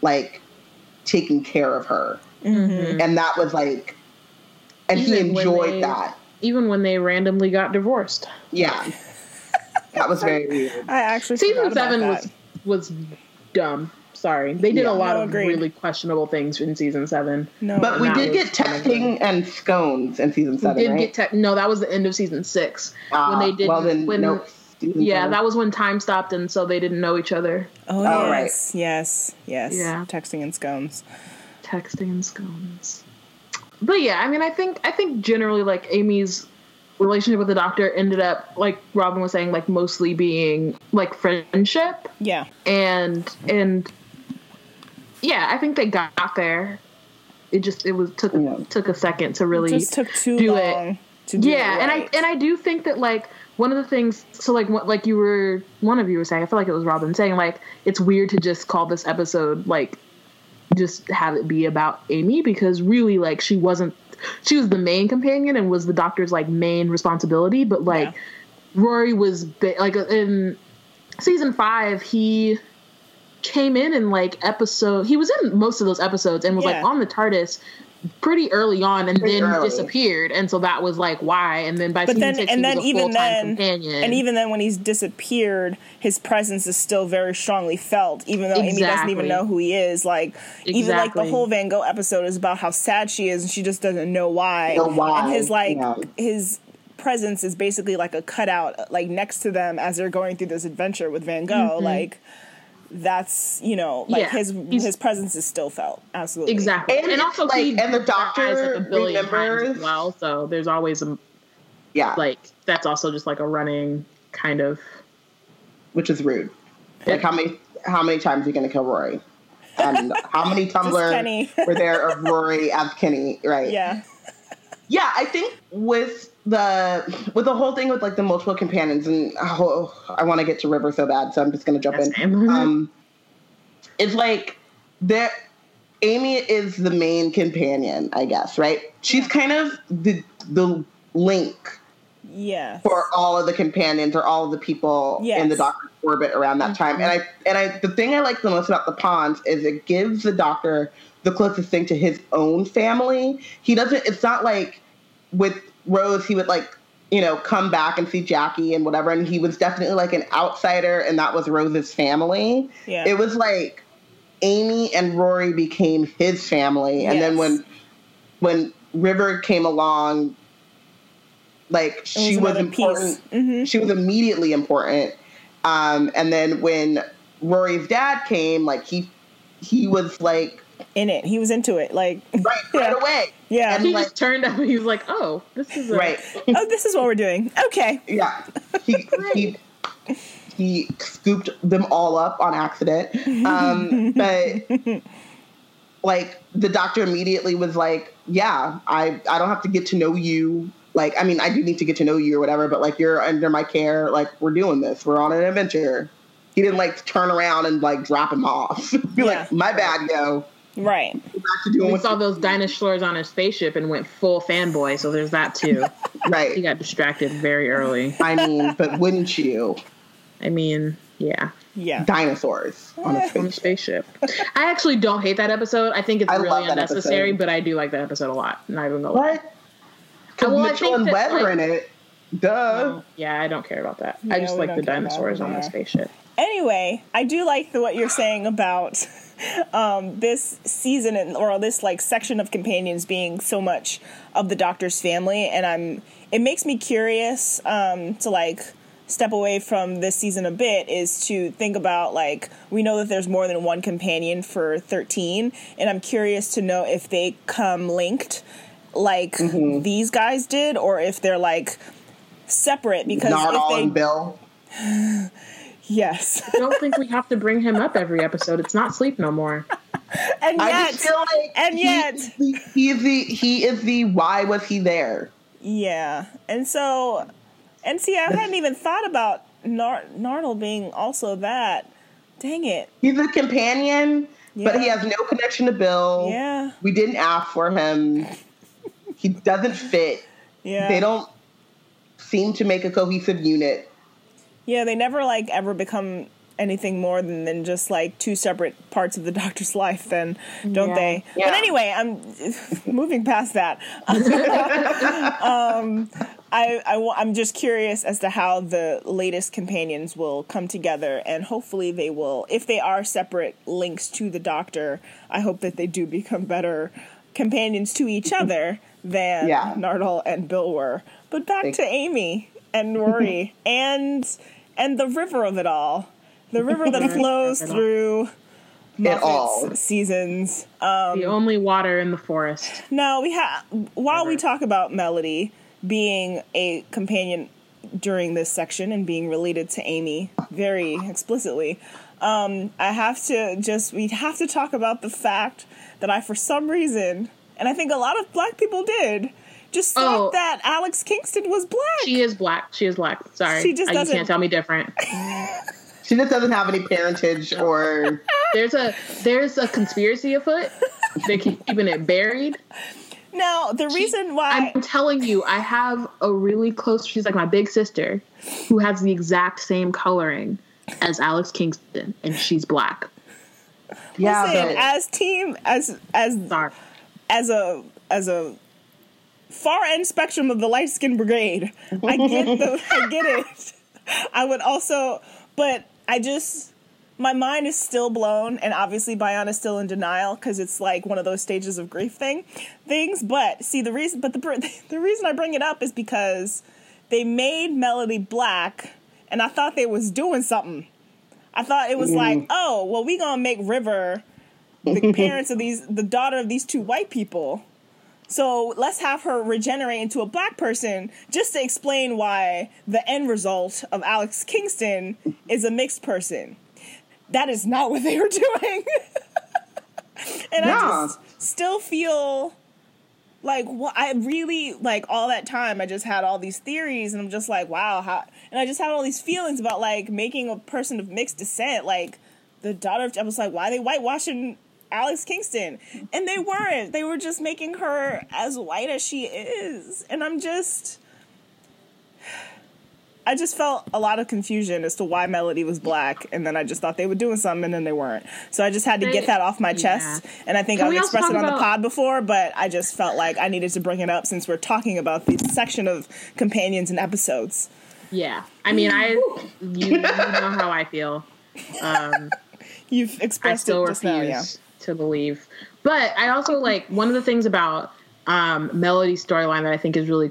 like taking care of her, mm-hmm. and that was like, and he Even when enjoyed they- that. Even when they randomly got divorced. Yeah, that was very weird. *laughs* I actually Season forgot about seven that. was was dumb. Sorry, they did Yeah. a lot No, of agreed. really questionable things in season seven. no, But we did was get one of texting and scones in season seven. We seven, did right? get tech. No, that was the end of season six Ah, when they did. Well, then, when nope. Season yeah, seven. that was when time stopped, and so they didn't know each other. Oh, Oh, right. yes, yes, yes. Yeah. Texting and scones. texting and scones. But yeah, I mean, I think I think generally like Amy's relationship with the doctor ended up like Robin was saying like mostly being like friendship Yeah. and and yeah, I think they got there. It just it was took Yeah. took a second to really just took too do it. long to do yeah, it and I and I do think that like one of the things so like what like you were one of you were saying I feel like it was Robin saying like it's weird to just call this episode like just have it be about Amy because really like she wasn't she was the main companion and was the doctor's like main responsibility but like Yeah. Rory was ba- like in season 5 he came in in like episode he was in most of those episodes and was Yeah. like on the TARDIS pretty early on and Pretty then early. disappeared. And so that was like why? And then by but then six and he then was a even then companion. and even then when he's disappeared his presence is still very strongly felt even though amy doesn't even know who he is. Like even like the whole van gogh episode is about how sad she is and she just doesn't know why. Know why, and his like yeah. his presence is basically like a cutout like next to them as they're going through this adventure with van gogh. Mm-hmm. Like that's you know like. Yeah, his he's- his presence is still felt absolutely exactly And it's like- he and the dies, doctor like, a billion times remembers- as well so there's always a Yeah, like that's also just like a running kind of which is rude. Like how many how many times are you going to kill Rory? And *laughs* how many Kenny. Tumblr were there of Rory as Kenny? Right. yeah Yeah, I think with the with the whole thing with like the multiple companions and oh, I want to get to River so bad, so I'm just gonna jump Yes, in. *laughs* Um, it's like there. Amy is the main companion, I guess, right? She's kind of the the link yeah for all of the companions or all of the people in the doctor's orbit around that time. And I and I the thing I like the most about the ponds is it gives the doctor the closest thing to his own family. He doesn't it's not like with Rose he would like, you know, come back and see Jackie and whatever and he was definitely like an outsider and that was Rose's family. Yeah. It was like Amy and Rory became his family and then when when River came along like she was, piece. important Mhm. she was immediately important. Um, and then when Rory's dad came, like he he was like in it he was into it like *laughs* right right away. Yeah. and he like just turned up he was like oh this is a, right, *laughs* oh, this is what we're doing. Okay. yeah. *laughs* He he he scooped them all up on accident. Um, but like the doctor immediately was like, yeah, I I don't have to get to know you. Like, I mean, I do need to get to know you or whatever, but like you're under my care. Like, we're doing this. We're on an adventure. He didn't like turn around and like drop him off. Be Yeah. like, my bad, yo. Right. Back to doing we saw you- those dinosaurs on his spaceship and went full fanboy so there's that too *laughs* Right. he got distracted very early I mean, but wouldn't you? i mean yeah Yeah. Dinosaurs on a on the spaceship. spaceship i actually don't hate that episode i think it's I really unnecessary episode. but i do like that episode a lot not even gonna lie. What? Because Well, Mitchell and that, Webb are like- in it. Duh. Oh, yeah, I don't care about that. I just like the don't care about dinosaurs on the spaceship. Anyway, I do like the, what you're saying about um, this season and, or this like section of companions being so much of the Doctor's family, and I'm. It makes me curious um, to like step away from this season a bit is to think about like we know that there's more than one companion for 13 and i'm curious to know if they come linked like Mm-hmm. these guys did or if they're like separate because Nardole if they and Bill. *gasps* *laughs* yes I don't think we have to bring him up every episode. It's not sleep no more. and I yet just feel like and he yet- is he is the he is the why was he there? Yeah, and so, and see, I hadn't even thought about Nar- Narnel being also that. Dang it! He's a companion, but he has no connection to Bill. Yeah. We didn't ask for him. He doesn't fit. Yeah, They don't seem to make a cohesive unit. Yeah, they never like ever become anything more than, than just like two separate parts of the *laughs* Doctor's life. Then, don't Yeah. they? Yeah. But anyway, I'm *laughs* moving past that. *laughs* um, I, I am just curious as to how the latest companions will come together, and hopefully they will. If they are separate links to the Doctor, I hope that they do become better companions to each other than Yeah. Nardole and Bill were. But back Thank- to Amy and *laughs* Rory and and the river of it all, the river that flows Of it all. through all. Seasons. Um, the only water in the forest. now we have while we talk about Melody, being a companion during this section and being related to Amy very explicitly, um, I have to just, we have to talk about the fact that I, for some reason, and I think a lot of black people did, just thought Oh. that Alex Kingston was black. She is black. She is black. Sorry. She just doesn't- can't tell me different. *laughs* She just doesn't have any parentage or *laughs* There's a there's a conspiracy afoot. They're keeping it buried. now, the reason why. I'm telling you, I have a really close. She's like my big sister, who has the exact same coloring as Alex Kingston, and she's black. yeah. Listen, but- as team as as Sorry. as a as a far end spectrum of the light skin brigade, I get the I get it. I would also, but I just my mind is still blown, and obviously Bayana's still in denial because it's like one of those stages of grief thing things. But see the reason, but the *laughs* the reason I bring it up is because they made Melody black, and I thought they was doing something. I thought it was mm-hmm. like, oh, well, we gonna make River the *laughs* parents of these, the daughter of these two white people. So let's have her regenerate into a black person just to explain why the end result of Alex Kingston is a mixed person. That is not *laughs* what they were doing. *laughs* and I just still feel like what I really like all that time I just had all these theories and I'm just like wow how and I just had all these feelings about like making a person of mixed descent like the daughter of I was like why are they whitewashing Alex Kingston and they weren't they were just making her as white as she is and I'm just I just felt a lot of confusion as to why Melody was black, and then I just thought they were doing something, and then they weren't. So I just had to get that off my chest, and I think Can I've expressed it on the pod before, but I just felt like I needed to bring it up since we're talking about this section of companions and episodes. Yeah. I mean, I you, you know how I feel. Um, *laughs* You've expressed I still it refuse now, yeah. To believe. But I also like one of the things about um, Melody's storyline that I think is really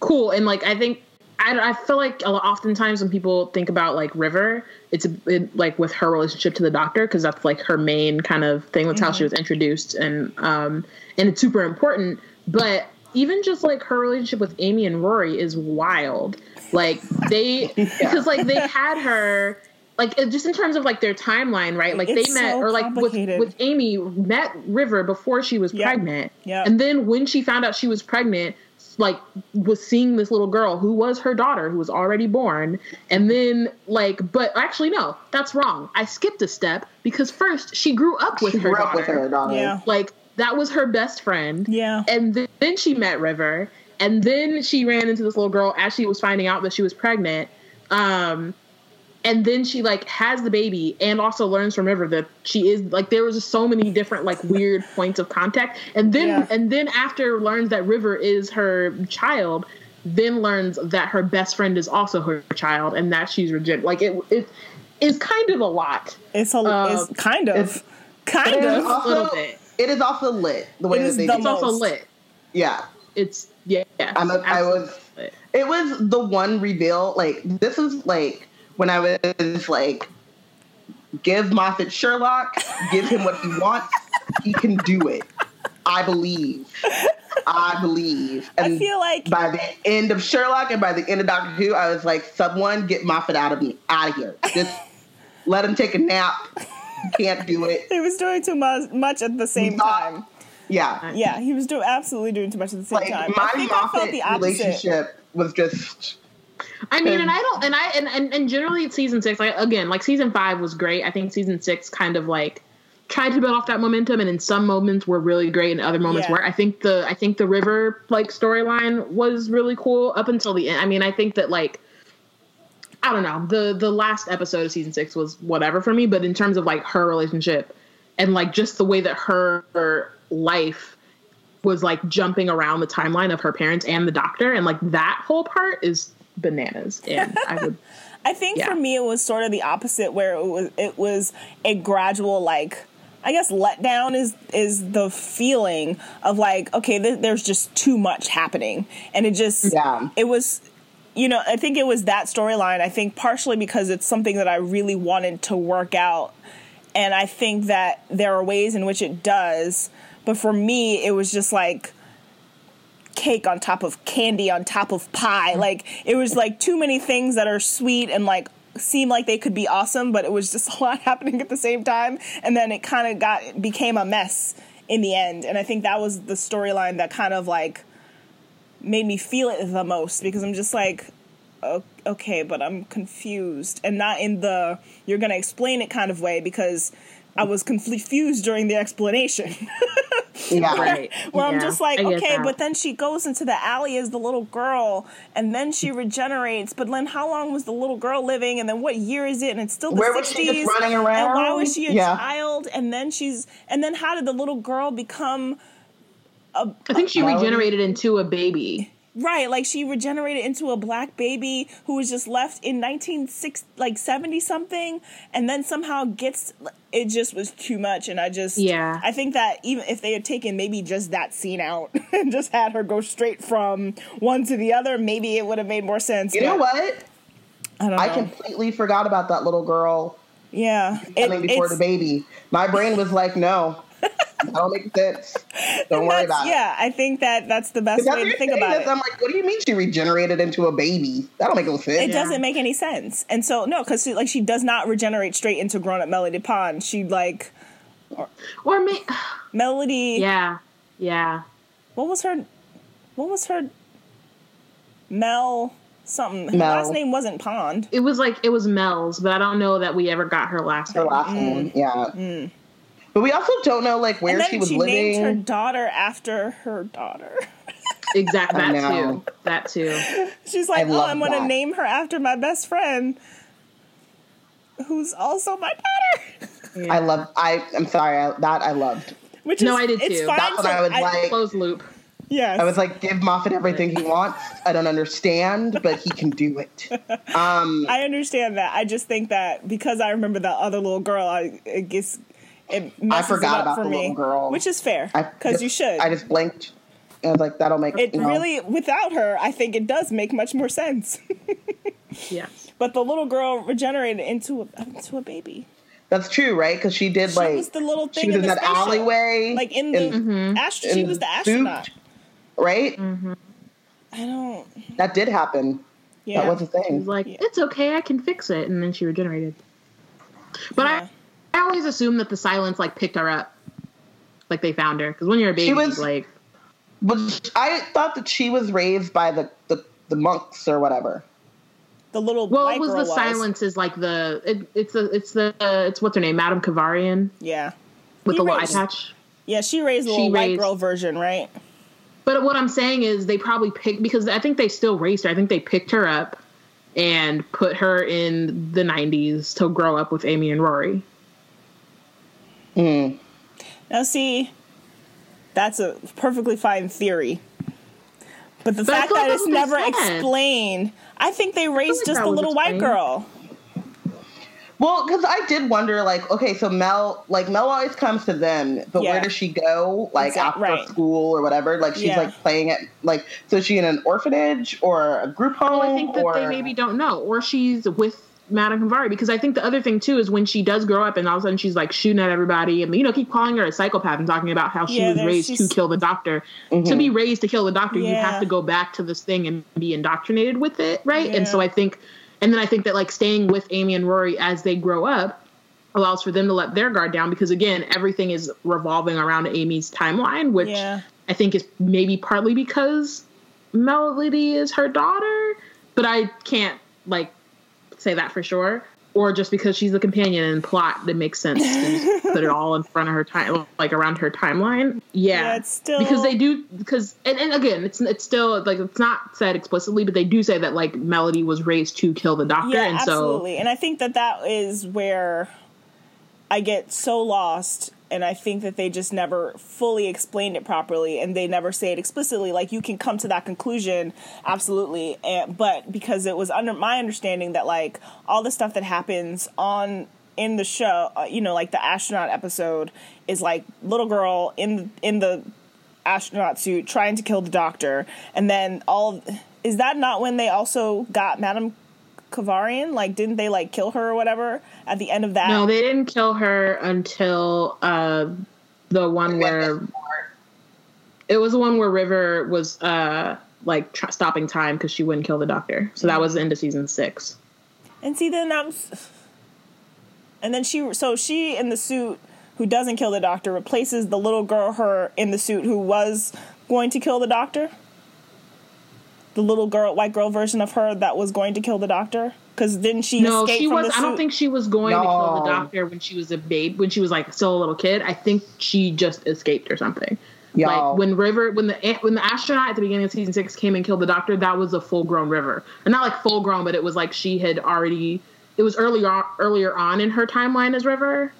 cool, and like I think I, I feel like a lot- oftentimes when people think about like River, it's a, it, like with her relationship to the Doctor because that's like her main kind of thing. That's how she was introduced, and um, and it's super important. But even just like her relationship with Amy and Rory is wild. Like they *laughs* because like they had her like just in terms of like their timeline, right? Like It's they met so or like with with Amy met River before she was Yep. pregnant. Yep. And then when she found out she was pregnant, like was seeing this little girl who was her daughter who was already born and then like but actually no that's wrong i skipped a step because first she grew up with she her grew daughter up with her daughter. Yeah. like that was her best friend Yeah. and th- then she met river and then she ran into this little girl as she was finding out that she was pregnant um and then she like has the baby and also learns from river that she is like there was just so many different like weird *laughs* points of contact and then Yeah. and then after learns that river is her child then learns that her best friend is also her child and that she's regen like it it is kind of a lot It's a, Um, it's kind of, it's- kind It is of. also, little bit. It is also lit the way It that is they the do. it's also most. lit Yeah, it's yeah, yeah I'm a, I was. lit. It was the one reveal. Like this is like when I was like, give Moffat Sherlock, give him what he wants, he can do it. I believe. I believe. And I feel like by the end of Sherlock and by the end of Doctor Who, I was like, someone get Moffat out of me, out of here. Just let him take a nap. He can't do it. he was doing too much, much at the same Not- time. Yeah. Yeah, he was doing absolutely doing too much at the same Like time. my I think I felt the opposite. relationship was just I mean, and I don't, and I, and, and, and generally it's season six, like again, like season five was great. I think season six kind of like tried to build off that momentum, and in some moments were really great, and other moments Yeah. were. I think the, I think the river like storyline was really cool up until the end. I mean, I think that like. I don't know. The the last episode of season six was whatever for me, but in terms of like her relationship and like just the way that her, her life was like jumping around the timeline of her parents and the doctor and like that whole part is bananas. And i would *laughs* I think Yeah. for me it was sort of the opposite where it was it was a gradual like I guess letdown is is the feeling of like okay th- there's just too much happening. And it just Yeah. it was you know I think it was that storyline. I think partially because it's something that I really wanted to work out. And I think that there are ways in which it does. But for me it was just like cake on top of candy on top of pie. Like it was like too many things that are sweet and like seem like they could be awesome, but it was just *laughs* a lot happening at the same time. And then it kind of got became a mess in the end. And I think that was the storyline that kind of like made me feel it the most because I'm just like, okay, but I'm confused, and not in the you're gonna explain it kind of way because I was confused during the explanation. *laughs* Yeah. Right. Where I'm just like, I okay, that. but then she goes into the alley as the little girl, and then she regenerates. But then, how long was the little girl living? And then, what year is it? And it's still the Where was 60s. she just running around? And why was she a Yeah. child? And then she's, and then how did the little girl become I think she Melody? regenerated into a baby. Right? Like she regenerated into a black baby who was just left in 1960, like 70 something, and then somehow gets. It just was too much, and I just Yeah. I think that even if they had taken maybe just that scene out *laughs* and just had her go straight from one to the other, maybe it would have made more sense. You know what? I don't know. I completely forgot about that little girl yeah, coming It- before it's- the baby. My brain was like, no, that don't make sense. Don't worry that's- about it. Yeah, I think that that's the best way to think about this, it. I'm like, what do you mean she regenerated into a baby? That don't make no sense. it doesn't make any sense. And so no, because like she does not regenerate straight into grown up Melody Pond. She like Or me. *sighs* Melody. Yeah. Yeah. What was her? What was her? Mel something. Her Mel. last name wasn't Pond. It was like it was Mel's, but I don't know that we ever got her last her name. last name. Mm. Yeah. Mm. But we also don't know like where and then she was she living. named her daughter after her daughter. *laughs* Exactly. That too. That too. She's like, I oh, I'm gonna name her after my best friend, who's also my daughter. *laughs* I love. I. I'm sorry. I, that I loved. Which No, is, I did it's too. That's what to- I was like- Closed loop. Yes. I was like, give Moffat everything he wants. I don't understand, but he can do it. *laughs* Um, I understand that. I just think that because I remember that other little girl, I it gets it messes forgot it up about for the me, little girl. which is fair because you should. I just blinked. And I was like, that'll make it you know, really without her, I think it does make much more sense. *laughs* Yes. but the little girl regenerated into a into a baby. That's true, right? Because she did She like was the little thing she was in in the that spaceship. alleyway, like in the in- mm-hmm. ast- she in was the suit, astronaut. right? Mm-hmm. I don't. That did happen. Yeah. That was a She was thing. like, Yeah. it's okay, I can fix it, and then she regenerated. But Yeah. I, I always assume that the silence like picked her up, like they found her. Because when you're a baby, she was- like But I thought that she was raised by the the, the monks or whatever. the little well, white it was girl the silence is like the it, it's the it's the uh, it's what's her name, Madame Kovarian Yeah. with He the little eye patch. Yeah, she raised the She little white girl version, right? But what I'm saying is they probably picked because I think they still raised her. I think they picked her up and put her in the 90s to grow up with Amy and Rory. Mm. Now, see, that's a perfectly fine theory. But the But fact thought that it's never said. explained, I think they raised just that the was little white girl. Well, because I did wonder, like, okay, so Mel, like Mel always comes to them, but Yeah. where does she go? Like Exact- after right. school or whatever? Like she's Yeah. like playing at like, so is she in an orphanage or a group home? Well, I think that or... they maybe don't know, or she's with Madame Kavari because I think the other thing too is when she does grow up and all of a sudden she's like shooting at everybody and you know keep calling her a psychopath and talking about how she Yeah, was there's- raised to kill the doctor. To Mhm. be raised to kill the doctor, you have to go back to this thing and be indoctrinated with it, right? And so I think, and then I think that like staying with Amy and Rory as they grow up allows for them to let their guard down because again everything is revolving around Amy's timeline, which Yeah. I think is maybe partly because Melody is her daughter, but I can't like say that for sure. Or just because she's the companion and plot that makes sense to *laughs* put it all in front of her time, like around her timeline. Yeah, Yeah, it's still- because they do because and, and again, it's it's still like it's not said explicitly, but they do say that like Melody was raised to kill the doctor, Yeah, and so absolutely. And I think that that is where I get so lost, and I think that they just never fully explained it properly, and they never say it explicitly. Like you can come to that conclusion, absolutely, and, but because it was under my understanding that like all the stuff that happens on in the show, uh, you know, like the astronaut episode is like little girl in in the astronaut suit trying to kill the doctor, and then all is that not when they also got Madame Kovarian? Like, didn't they like kill her or whatever at the end of that? no, they didn't kill her until uh the one where It was the one where River was uh like tr- stopping time because she wouldn't kill the doctor. So that was the end of season six. And see, then I'm. *sighs* And then she, so she in the suit who doesn't kill the doctor replaces the little girl, her in the suit who was going to kill the doctor. The little girl, white girl version of her that was going to kill the doctor. Because didn't she No, escape she from was. the I don't think she was going to kill the doctor when she was a babe. When she was like still a little kid. I think she just escaped or something. Y'all. Like when River, when the when the astronaut at the beginning of season six came and killed the doctor, that was a full grown River, or not like full grown, but it was like she had already. It was earlier earlier on in her timeline as River,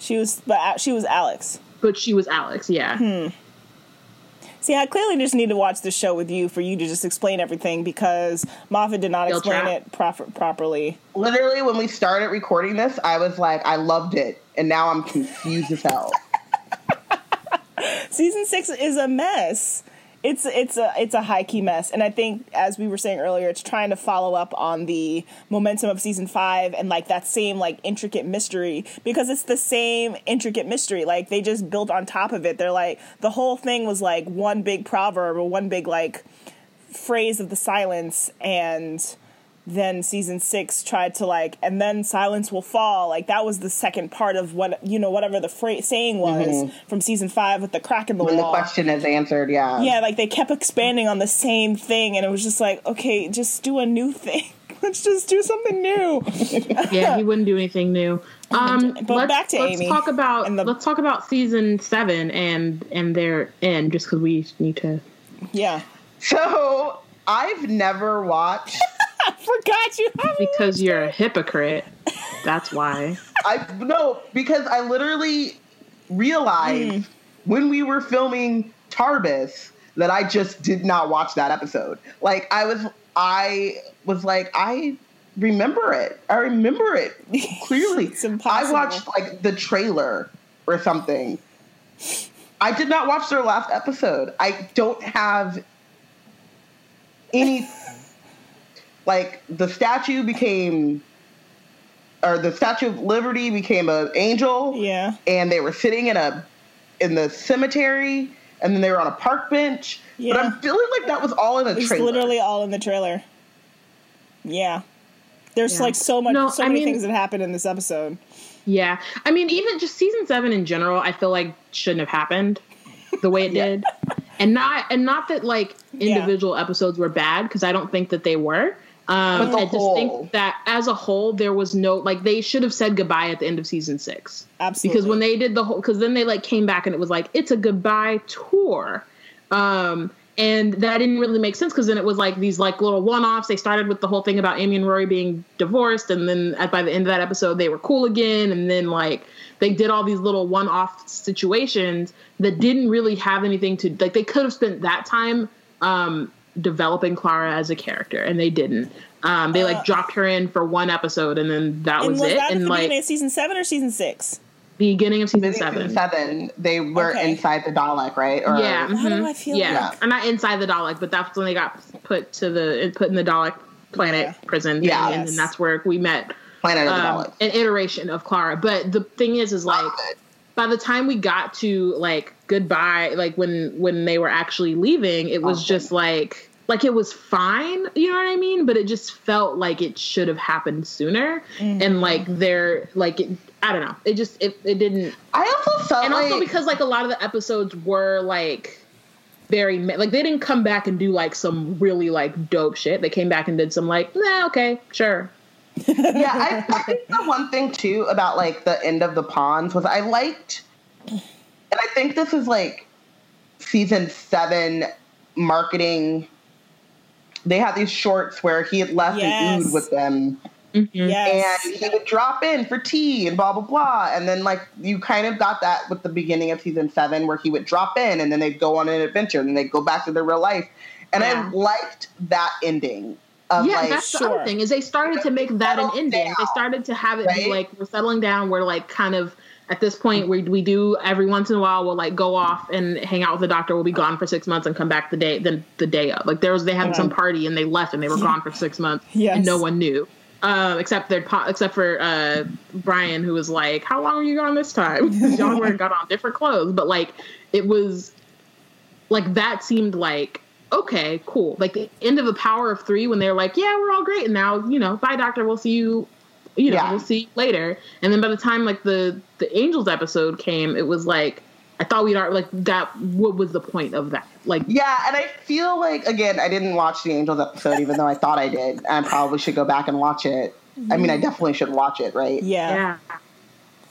she was, but uh, she was Alex. but she was Alex. Yeah, Hmm. See, I clearly just need to watch the show with you for you to just explain everything because Moffat did not They'll explain try. it proper, properly. Literally, when we started recording this, I was like, I loved it, and now I'm confused as hell. *laughs* season six is a mess. It's it's a it's a high key mess, and I think as we were saying earlier, it's trying to follow up on the momentum of season five and like that same like intricate mystery because it's the same intricate mystery. Like they just built on top of it. They're like the whole thing was like one big proverb or one big like phrase of the silence and then season six tried to like and then silence will fall like that was the second part of what you know whatever the phrase saying was from season five with the crack in the wall. When the question is answered, yeah. yeah like they kept expanding on the same thing and it was just like okay just do a new thing *laughs* let's just do something new *laughs* yeah, he wouldn't do anything new. Um, But let's, back to let's Amy talk about the- let's talk about season seven and and their end, just because we need to. yeah So I've never watched. I *laughs* forgot you haven't Because you're a hypocrite. That's why. I no because I literally realized mm. when we were filming Tarbis that I just did not watch that episode. Like I was, I was like, I remember it. I remember it *laughs* clearly. It's impossible. I watched like the trailer or something. I did not watch their last episode. I don't have any like the statue became or the statue of liberty became an angel yeah and they were sitting in a in the cemetery and then they were on a park bench Yeah. but i'm feeling like that was all in a trailer. it's trailer literally all in the trailer yeah there's Yeah. like so much No, so I many mean- things that happened in this episode Yeah. I mean, even just season seven in general, I feel like shouldn't have happened the way it *laughs* Yeah. did. And not and not that like Yeah. individual episodes were bad, because I don't think that they were. Um, But the I just think that as a whole, there was no like they should have said goodbye at the end of season six. absolutely. because when they did the whole because then they like came back and it was like it's a goodbye tour. Um and that didn't really make sense because then it was like these like little one-offs. They started with the whole thing about amy and rory being divorced and then at, by the end of that episode they were cool again. And then like they did all these little one-off situations that didn't really have anything to like they could have spent that time um developing clara as a character and they didn't um they like Uh, dropped her in for one episode and then that and was, was it that and the like beginning of season seven or season six beginning of season seven. seven they were Okay. inside the dalek right or Yeah, Why do. I feel yeah. like- Or not inside the Dalek, but that's when they got put to the put in the Dalek planet Yeah. prison. Yeah. and Yes. then that's where we met planet of the um, daleks an iteration of Clara. But the thing is, is like by the time we got to like goodbye, like when when they were actually leaving, it was Awesome. just like like it was fine, you know what I mean? But it just felt like it should have happened sooner, Mm-hmm. and like they're like it, I don't know, it just it, it didn't i also felt and like also because like a lot of the episodes were like very like they didn't come back and do like some really like dope shit. They came back and did some like, nah, okay, sure. *laughs* yeah, I, I think the one thing too about like the end of the ponds was I liked, and I think this is like season seven marketing. They had these shorts where he had left Yes. an ood with them, mm-hmm. yes and he would drop in for tea and blah blah blah, and then like you kind of got that with the beginning of season seven where he would drop in and then they'd go on an adventure and then they'd go back to their real life, and Yeah. I liked that ending. Of yeah, like, that's the sure. other thing is they started to make that an ending. down, They started to have it be like we're settling down. We're like kind of at this point we we do every once in a while we'll like go off and hang out with the doctor. We'll be gone for six months and come back the day then the day of. Like there was they had some party and they left and they were *laughs* gone for six months Yes. and no one knew. Um, except their po- except for uh, Brian, who was like, "How long are you gone this time?" *laughs* Y'all were got on different clothes, but like it was like that seemed like okay, cool. Like the end of the Power of Three when they're like, yeah, we're all great, and now you know, bye, Doctor, we'll see you. You know, Yeah. we'll see you later. And then by the time like the the Angels episode came, it was like I thought we'd already like that. What was the point of that? Like, Yeah, and I feel like again, I didn't watch the Angels episode, even though I thought I did. I probably should go back and watch it. I mean, I definitely should watch it, right? Yeah. yeah,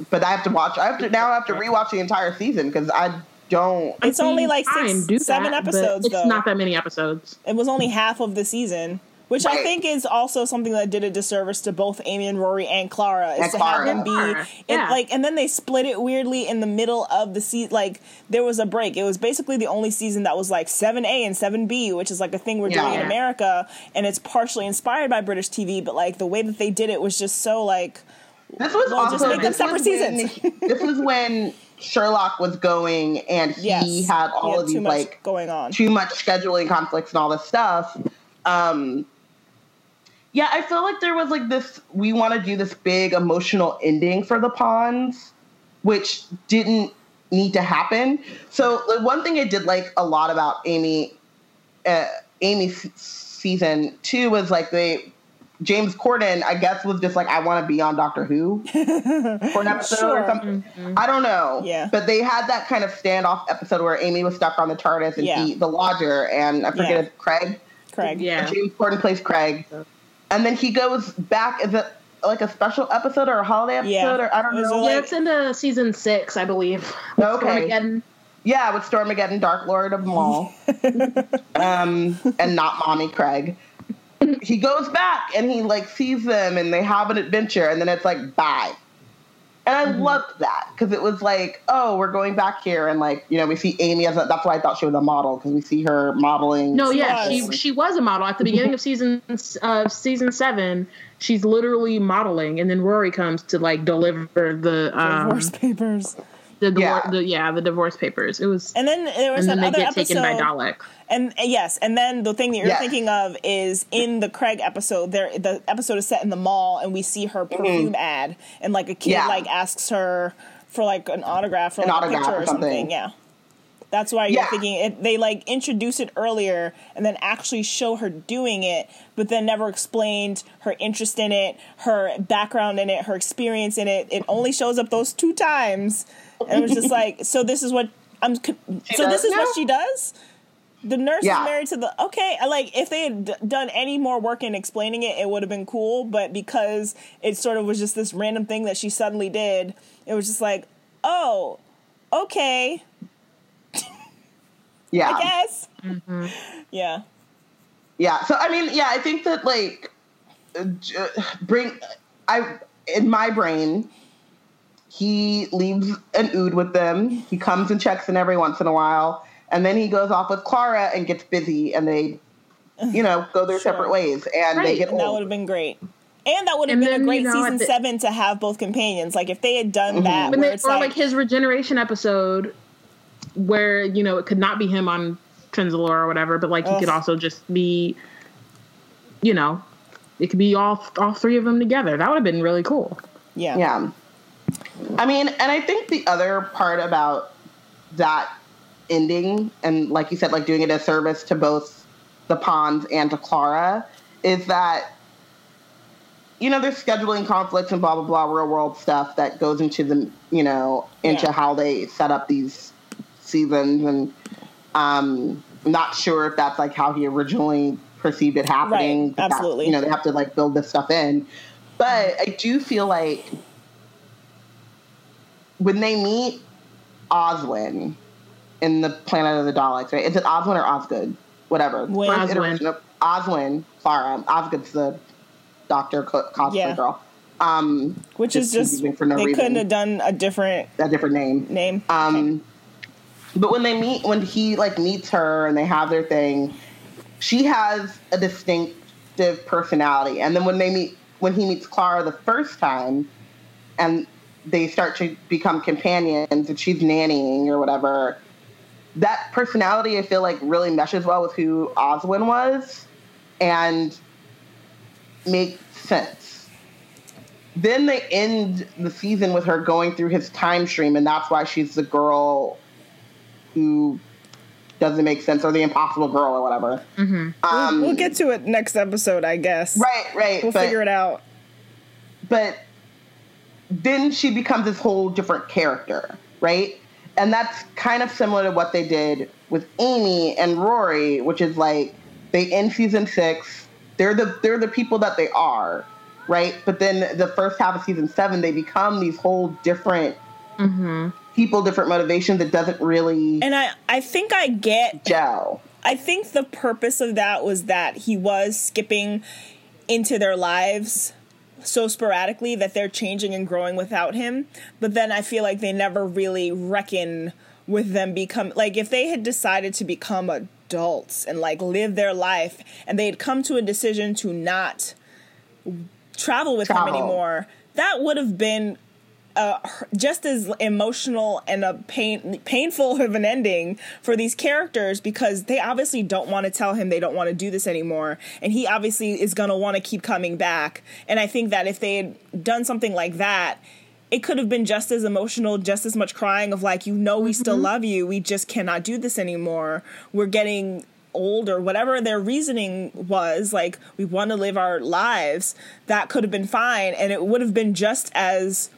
But I have to watch. I have to now. I have to rewatch the entire season because I don't. It's only like six, seven that, episodes It's though. not that many episodes. it was only half of the season, which I think is also something that did a disservice to both Amy and Rory and Clara. Is And to Clara. have them be Clara, in- yeah. like, and then they split it weirdly in the middle of the season. Like there was a break. It was basically the only season that was like seven A and seven B, which is like a thing we're doing in America, and it's partially inspired by British TV. But like the way that they did it was just so like. This was Well, just make them separate was when- seasons. this was when Sherlock was going, and he Yes, had all he had of too these much like going on. too much scheduling conflicts and all this stuff. Um, yeah, I feel like there was like this. We want to do this big emotional ending for the Ponds, which didn't need to happen. So the one thing I did like a lot about Amy, uh, Amy's season two was like they. James Corden, I guess, was just like, I want to be on Doctor Who for an episode Sure. or something. I don't know. Yeah. But they had that kind of standoff episode where Amy was stuck on the TARDIS and Yeah. he, the lodger, and I forget Yeah. if Craig. Craig. Yeah. James Corden plays Craig. And then he goes back. Is it like a special episode or a holiday episode? Yeah. Or I don't It know. like- yeah, it's in the season six, I believe. with Okay. Stormageddon. Yeah, with Stormageddon, Dark Lord of Maul, *laughs* um, and not Mommy Craig. He goes back and he like sees them and they have an adventure, and then it's like bye. And I loved that because it was like, oh, we're going back here, and like you know, we see Amy as a, that's why I thought she was a model because we see her modeling. No, yeah, was. she she was a model at the beginning of season uh, season seven. She's literally modeling, and then Rory comes to like deliver the um, Divorce papers. The, divor- Yeah. the yeah the divorce papers. It was, And then there was and then they another get episode. taken by Dalek. And yes, and then the thing that you're Yes. thinking of is in the Craig episode. There, the episode is set in the mall, and we see her perfume ad, and like a kid Mm-hmm. Yeah. like asks her for like an autograph or An like a autograph picture or or something. something. Yeah, that's why you're Yeah. thinking it, they like introduce it earlier and then actually show her doing it, but then never explained her interest in it, her background in it, her experience in it. It only shows up those two times, and it was just *laughs* like, so this is what I'm. co- So this is now? what she does. The nurse Yeah. is married to the okay. Like if they had d- done any more work in explaining it, it would have been cool. But because it sort of was just this random thing that she suddenly did, it was just like, oh, okay, yeah, I guess. Yeah, Yeah. So I mean, yeah, I think that like uh, bring I in my brain he leaves an ood with them. He comes and checks in every once in a while, and then he goes off with Clara and gets busy, and they, you know, go their Sure. separate ways, and they get and that would have been great. And that would have And been then, a you great know, season the- seven to have both companions. Like if they had done that, When where they, it's or like, like his regeneration episode, where you know it could not be him on Trenzalore or whatever, but like he could also just be, you know, it could be all all three of them together. That would have been really cool. yeah, Yeah. I mean, and I think the other part about that ending, and like you said, like doing it a service to both the Ponds and to Clara, is that, you know, there's scheduling conflicts and blah, blah, blah, real world stuff that goes into the, you know, into Yeah. how they set up these seasons. And um, not sure if that's like how he originally perceived it happening. Right, but that's- absolutely. You know, they have to like build this stuff in. But I do feel like when they meet Oswin in the Planet of the Daleks, right? Is it Oswin or Osgood? Whatever. Win. First Oswin. iteration of Oswin, Clara. Osgood's the doctor co- cosplay Yeah. girl. Um, which is just for no they reason. couldn't have done a different a different name. name. Um, but when they meet, when he like meets her and they have their thing, she has a distinctive personality. And then when they meet, when he meets Clara the first time, and they start to become companions, and she's nannying or whatever, that personality I feel like really meshes well with who Oswin was, and makes sense then they end the season with her going through his time stream, and that's why she's the girl doesn't make sense, or the Impossible Girl, or whatever. Mm-hmm. Um, we'll, we'll get to it next episode, I guess. right, right. We'll but, figure it out. But then she becomes this whole different character, right? And that's kind of similar to what they did with Amy and Rory, which is like they end season six. They're the they're the people that they are, right? But then the first half of season seven, they become these whole different Mm-hmm. people, different motivation that doesn't really And I, I think I get gel. I think the purpose of that was that he was skipping into their lives so sporadically that they're changing and growing without him. But then I feel like they never really reckon with them become like if they had decided to become adults and like live their life and they had come to a decision to not travel with him anymore, that would have been uh, just as emotional and a pain painful of an ending for these characters because they obviously don't want to tell him they don't want to do this anymore. And he obviously is going to want to keep coming back. And i think that if they had done something like that it could have been just as emotional just as much crying of like you know we still love you we just cannot do this anymore. We're getting old or whatever their reasoning was like we want to live our lives that could have been fine. And it would have been just as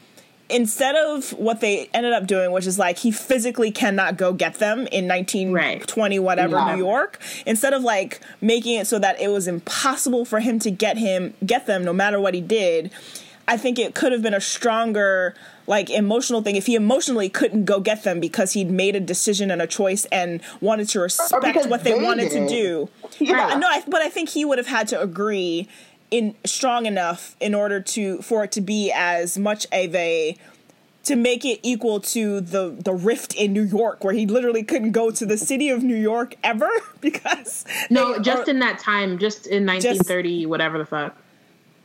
instead of what they ended up doing, which is like he physically cannot go get them in 1920 whatever Yeah. New York, instead of like making it so that it was impossible for him to get him get them no matter what he did, I think it could have been a stronger like emotional thing if he emotionally couldn't go get them because he'd made a decision and a choice and wanted to respect what they, they wanted to do. Yeah. No, I, but I think he would have had to agree in strong enough in order to for it to be as much of a to make it equal to the the rift in New York where he literally couldn't go to the city of New York ever *laughs* because No, just or- in that time, just in 1930, whatever the fuck.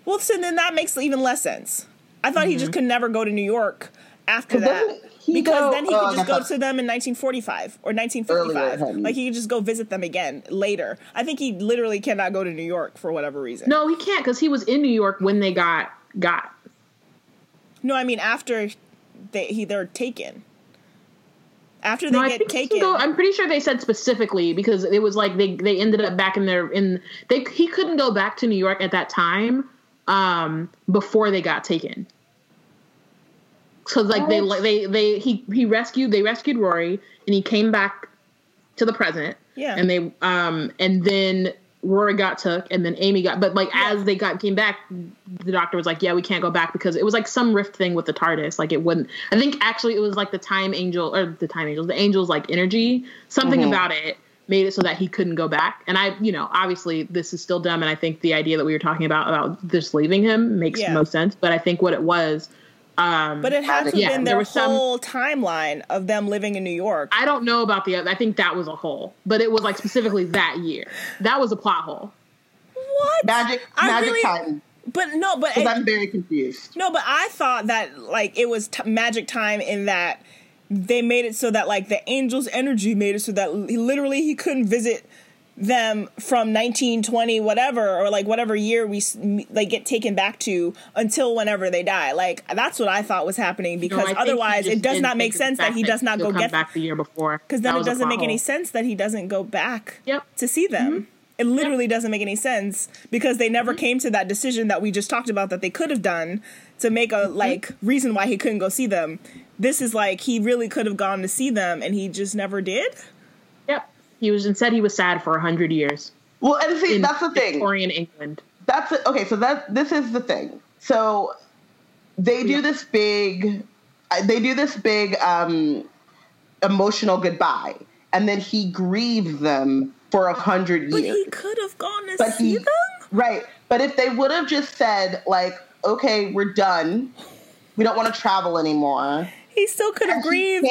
well so then that makes even less sense. I thought he Mm-hmm. just could never go to New York after that doesn't he because go- then he oh, could just I go to them in 1945 or 1955 Earlier, like he could just go visit them again later. I think he literally cannot go to New York for whatever reason. No, he can't because he was in New York when they got got. No, I mean after they he they're taken. After they No, I get think he taken. can go. I'm pretty sure they said specifically because it was like they they ended up back in their in they he couldn't go back to New York at that time um before they got taken. So like they like they they he he rescued they rescued Rory and he came back to the present. Yeah. And they um and then Rory got took and then Amy got but like as they got came back the doctor was like yeah we can't go back because it was like some rift thing with the TARDIS like it wouldn't I think actually it was like the time angel or the time angels the angels like energy something about it made it so that he couldn't go back and I you know obviously this is still dumb and I think the idea that we were talking about about just leaving him makes Yeah. most sense but I think what it was um but it had to have Yeah, been there their was some- whole timeline of them living in New York. I don't know about the other. I think that was a hole, but it was like specifically that year. That was a plot hole. what? Magic, I magic really- time. But no, but Because I'm very confused. no, but I thought that like it was t- magic time in that they made it so that like the angel's energy made it so that he, literally he couldn't visit them from 1920 whatever or like whatever year we like get taken back to until whenever they die like that's what i thought was happening because otherwise it does didn't make think of the sense that he does not go get back the year before. because then it doesn't make any sense that he doesn't go back Yep. to see them. It literally doesn't make any sense because they never came to that decision that we just talked about that they could have done to make a like reason why he couldn't go see them. This is like he really could have gone to see them and he just never did. Yep. He was and said he was sad for a hundred years Well, and see, in that's the thing. Victorian England. That's it. Okay, so that this is the thing. So they do this big, uh, they do this big um, emotional goodbye, and then he grieves them for a hundred years. But years. he could have gone to But see he- them. Right. But if they would have just said, like, okay, we're done, we don't want to travel anymore. He still could have grieved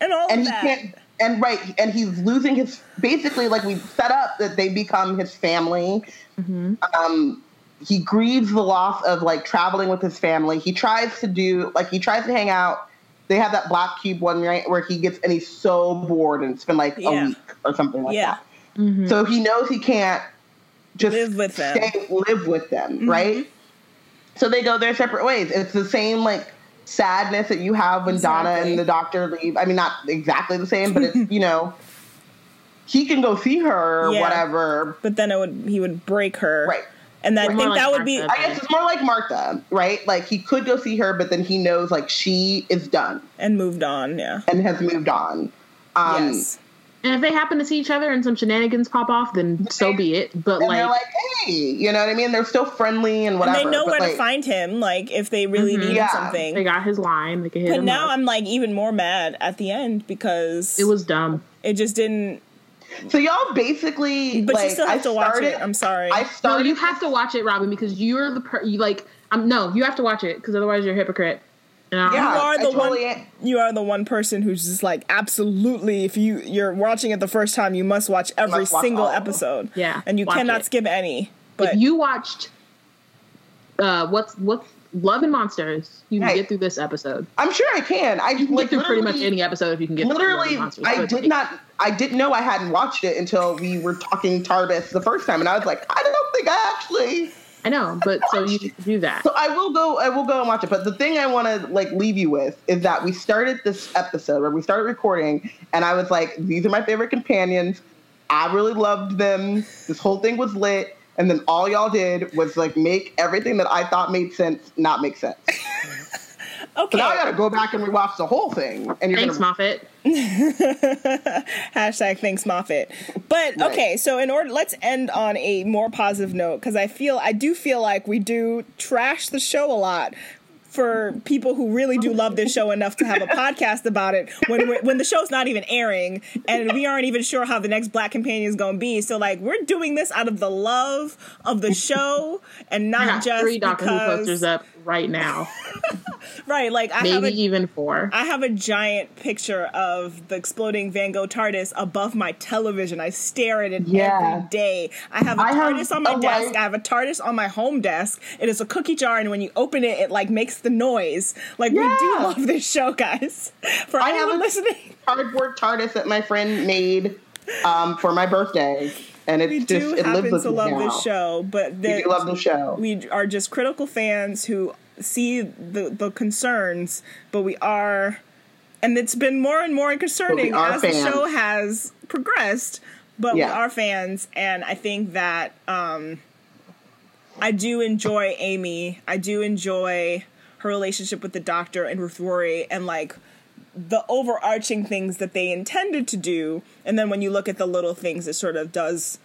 and all and of he that. can't and right and he's losing his basically like we set up that they become his family. Mm-hmm. Um he grieves the loss of like traveling with his family. He tries to do like he tries to hang out. They have that black cube one right where he gets and he's so bored and it's been like Yeah. a week or something like Yeah. that. Mm-hmm. So he knows he can't just Live with them. stay, live with them mm-hmm. right? So they go their separate ways. It's the same like sadness that you have when Donna and the doctor leave. I mean, not exactly the same, but it's *laughs* you know, he can go see her or Yeah. whatever. but then it would he would break her. Right. And I think More that like would be I guess it's more like Martha, right? Like he could go see her, but then he knows like she is done and moved on. Yeah. and has moved on. Um, yes. And if they happen to see each other and some shenanigans pop off, then so be it. But And they're like, like, hey, you know what I mean? They're still friendly and And whatever. they know but, where to find him, like if they really needed Yeah. something. they got his line. They could hit but him now up. I'm like even more mad at the end because it was dumb. it just didn't. So y'all basically, But like, you still have I to watch started, it. I'm sorry. I No, you have to watch it, Robin, because you're the per- you like. Um, no, you have to watch it because otherwise you're a hypocrite. And I don't- Yeah, you are I the totally one. am. You are the one person who's just like absolutely. If you you're watching it the first time, you must watch every Must watch single all episode. Yeah, and you watch cannot it. skip any. But if you watched, uh, what's what's Love and Monsters, you can Right. get through this episode. I'm sure I can. I You can like get through pretty much any episode if you can get through Love Literally, and Monsters. I did not. I didn't know I hadn't watched it until we were talking TARDIS the first time, and I was like, I don't think I actually. I know, but so you need to do that. So I will go. I will go and watch it. But the thing I want to like leave you with is that we started this episode where we started recording, and I was like, "These are my favorite companions. I really loved them. This whole thing was lit." And then all y'all did was like make everything that I thought made sense not make sense. *laughs* okay, So now I got to go back and rewatch the whole thing. And you're Thanks, gonna, Moffat. *laughs* Hashtag thanks Moffat. But Right. okay, so in order, let's end on a more positive note because I feel I do feel like we do trash the show a lot for people who really do love this show enough to have a *laughs* podcast about it when we're, when the show's not even airing and we aren't even sure how the next Black Companion is going to be. So like we're doing this out of the love of the show and not got just three Doctor Who because posters up right now, *laughs* *laughs* right. Like I have maybe a, even four. I have a giant picture of the exploding Van Gogh TARDIS above my television. I stare at it Yeah. every day. I have a I have TARDIS on my desk. white- I have a TARDIS on my home desk. It is a cookie jar, and when you open it, it like makes the noise. Like we do love this show, guys. *laughs* For I have anyone a- listening, cardboard TARDIS that my friend made um, for my birthday, and it's we just do it lives happen to love now. this show, but We love the show. we are just critical fans who see the the concerns, but we are, and it's been more and more concerning as the show has progressed. But we Yeah. are fans, and I think that um, I do enjoy Amy. I do enjoy her relationship with the Doctor and with Rory, and like the overarching things that they intended to do. And then when you look at the little things, it sort of does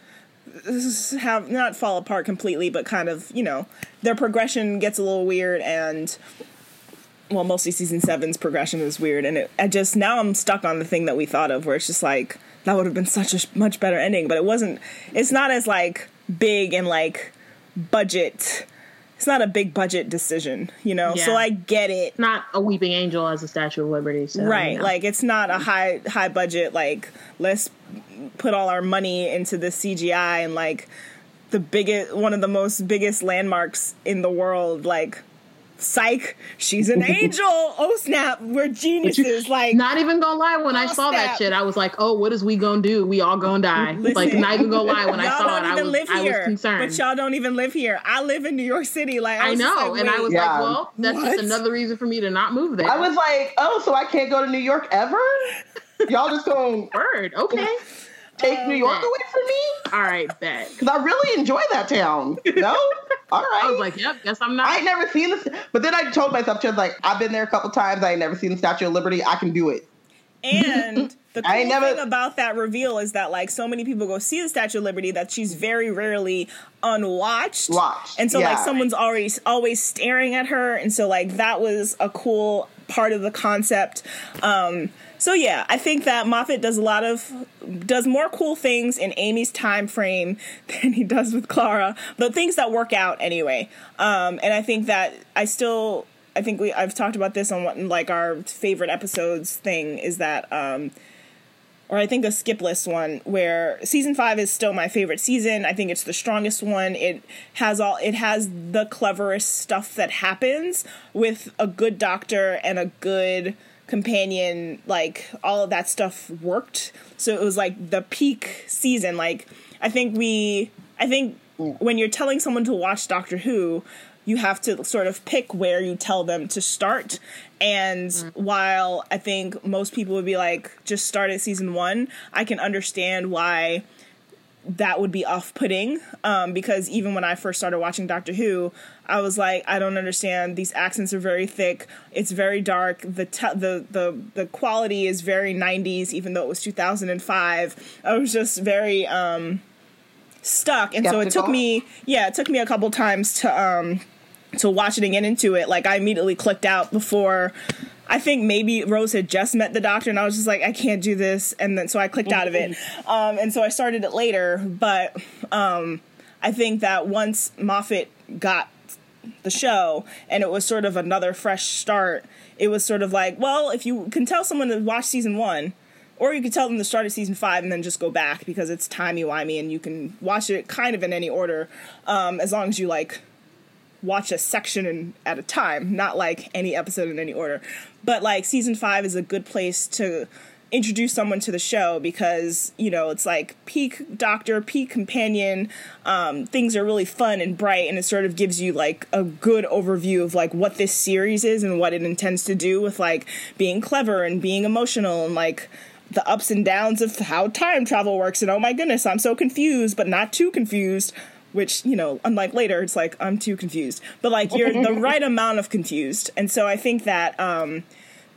*laughs* have not fall apart completely, but kind of you know their progression gets a little weird and. Well, mostly season seven's progression is weird, and it, I just now I'm stuck on the thing that we thought of, where it's just like that would have been such a much better ending, but it wasn't. It's not as like big and like budget. It's not a big budget decision, you know. So I get it, Not a weeping angel as a Statue of Liberty. So, right? you know. Like it's not a high high budget. Like let's put all our money into the CGI and like the biggest one of the most biggest landmarks in the world. Like psych, she's an *laughs* angel. Oh snap, we're geniuses. Like not even gonna lie, when I Oh, saw snap. that shit, I was like, "Oh, what is we gonna do? We all gonna die." like, not even gonna lie, when I y'all saw don't it, I even was, live I was concerned. but y'all don't even live here. I live in New York City. Like I, I know, like, and I was Yeah. like, "Well, that's What? just another reason for me to not move there." I was like, oh, so I can't go to New York ever? *laughs* Y'all just gonna word, okay, *laughs* take New York bet. away from me? all right, bet. *laughs* Because I really enjoy that town. No? *laughs* All right. I was like, "Yep, guess I'm not." I ain't never seen this, but then I told myself, just like, I've been there a couple times. I ain't never seen the Statue of Liberty. I can do it. And *laughs* the cool I ain't never- thing about that reveal is that like so many people go see the Statue of Liberty that she's very rarely unwatched. Watched, And so like someone's always always staring at her. And so like that was a cool part of the concept. Um so yeah, I think that Moffat does a lot of does more cool things in Amy's time frame *laughs* than he does with Clara, but things that work out anyway. Um, and I think that I still I think we I've talked about this on what like our favorite episodes thing is that um, or I think a skip list one where season five is still my favorite season. I think it's the strongest one. It has all it has the cleverest stuff that happens with a good doctor and a good companion. Like all of that stuff worked. So it was like the peak season. Like I think we I think mm. when you're telling someone to watch Doctor Who, you have to sort of pick where you tell them to start. And while I think most people would be like, just start at season one, I can understand why that would be off putting um, because even when I first started watching Doctor Who, I was like, I don't understand. These accents are very thick. It's very dark. The te- the the the quality is very 90s, even though it was 2005. I was just very um, stuck, and so it took me, yeah, it took me a couple times to um, to watch it and get into it. Like I immediately clicked out before. I think maybe Rose had just met the doctor, and I was just like, I can't do this, and then so I clicked out of it, um, and so I started it later. But um, I think that once Moffat got the show and it was sort of another fresh start, it was sort of like, well, if you can tell someone to watch season one, or you could tell them to start at season five and then just go back because it's timey wimey and you can watch it kind of in any order, um, as long as you like watch a section in, at a time, not like any episode in any order. But like season five is a good place to introduce someone to the show because you know it's like peak doctor peak companion. Um, things are really fun and bright and it sort of gives you like a good overview of like what this series is and what it intends to do with like being clever and being emotional and like the ups and downs of how time travel works. And oh my goodness i'm so confused but not too confused which you know unlike later it's like i'm too confused. But like you're the *laughs* right amount of confused. And so i think that um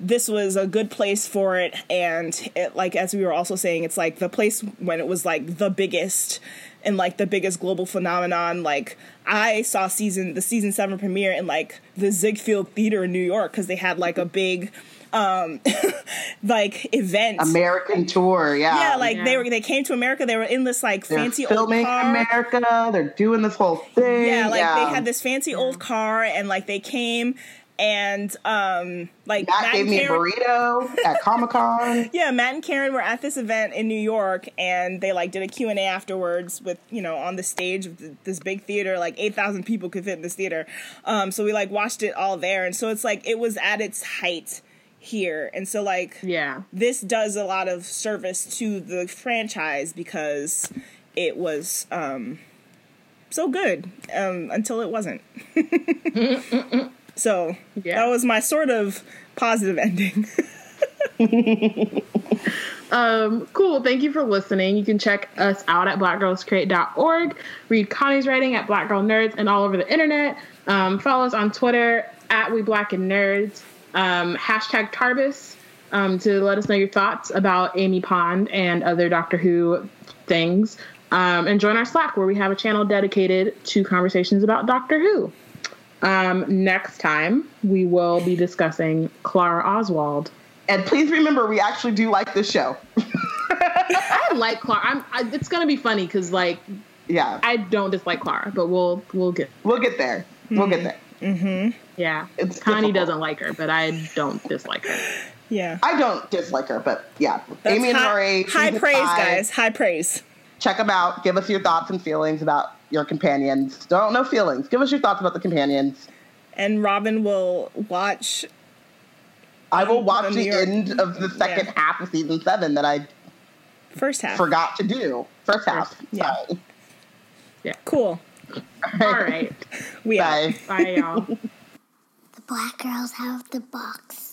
this was a good place for it. And it like as we were also saying it's like the place when it was like the biggest and like the biggest global phenomenon. Like i saw season the season 7 premiere in like the ziegfeld theater in new york because they had like a big um *laughs* like event American tour, yeah. yeah like they were they came to america they were in this like They're fancy old filming car America. They're doing this whole thing. yeah, like they had this fancy old car, and like they came and um like Matt, Matt gave and me a burrito at Comic Con. *laughs* yeah, Matt and Karen were at this event in New York, and they like did a Q and A afterwards with you know on the stage of th- this big theater, like eight thousand people could fit in this theater. Um, so we like watched it all there, and so it's like it was at its height here, and so like Yeah. this does a lot of service to the franchise because it was um, so good um, until it wasn't. *laughs* so Yeah. that was my sort of positive ending. *laughs* Um, cool. Thank you for listening. You can check us out at blackgirlscreate.org. Read Connie's writing at Black Girl Nerds and all over the internet. Um, follow us on Twitter at We Black and Nerds. Um, hashtag TARDIS um, to let us know your thoughts about Amy Pond and other Doctor Who things. Um, and join our Slack where we have a channel dedicated to conversations about Doctor Who. Um, next time, we will be discussing Clara Oswald. And please remember, we actually do like this show. *laughs* I like Clara. I'm. I, it's gonna be funny because like Yeah, I don't dislike Clara, but we'll we'll get we'll get there. We'll get there. Mm-hmm. yeah. It's Connie difficult. doesn't like her, but I don't dislike her. yeah. I don't dislike her, but yeah. That's Amy and high, Rory. high praise, five. guys. High praise. Check them out. Give us your thoughts and feelings about your companions. Don't know feelings. Give us your thoughts about the companions. And Robin will watch. I will watch From the New York. end of the second Yeah. half of season seven that I First half. forgot to do. First half. yeah. Sorry. Cool. *laughs* All right. We out. Bye. Bye, y'all. The black girls have the box.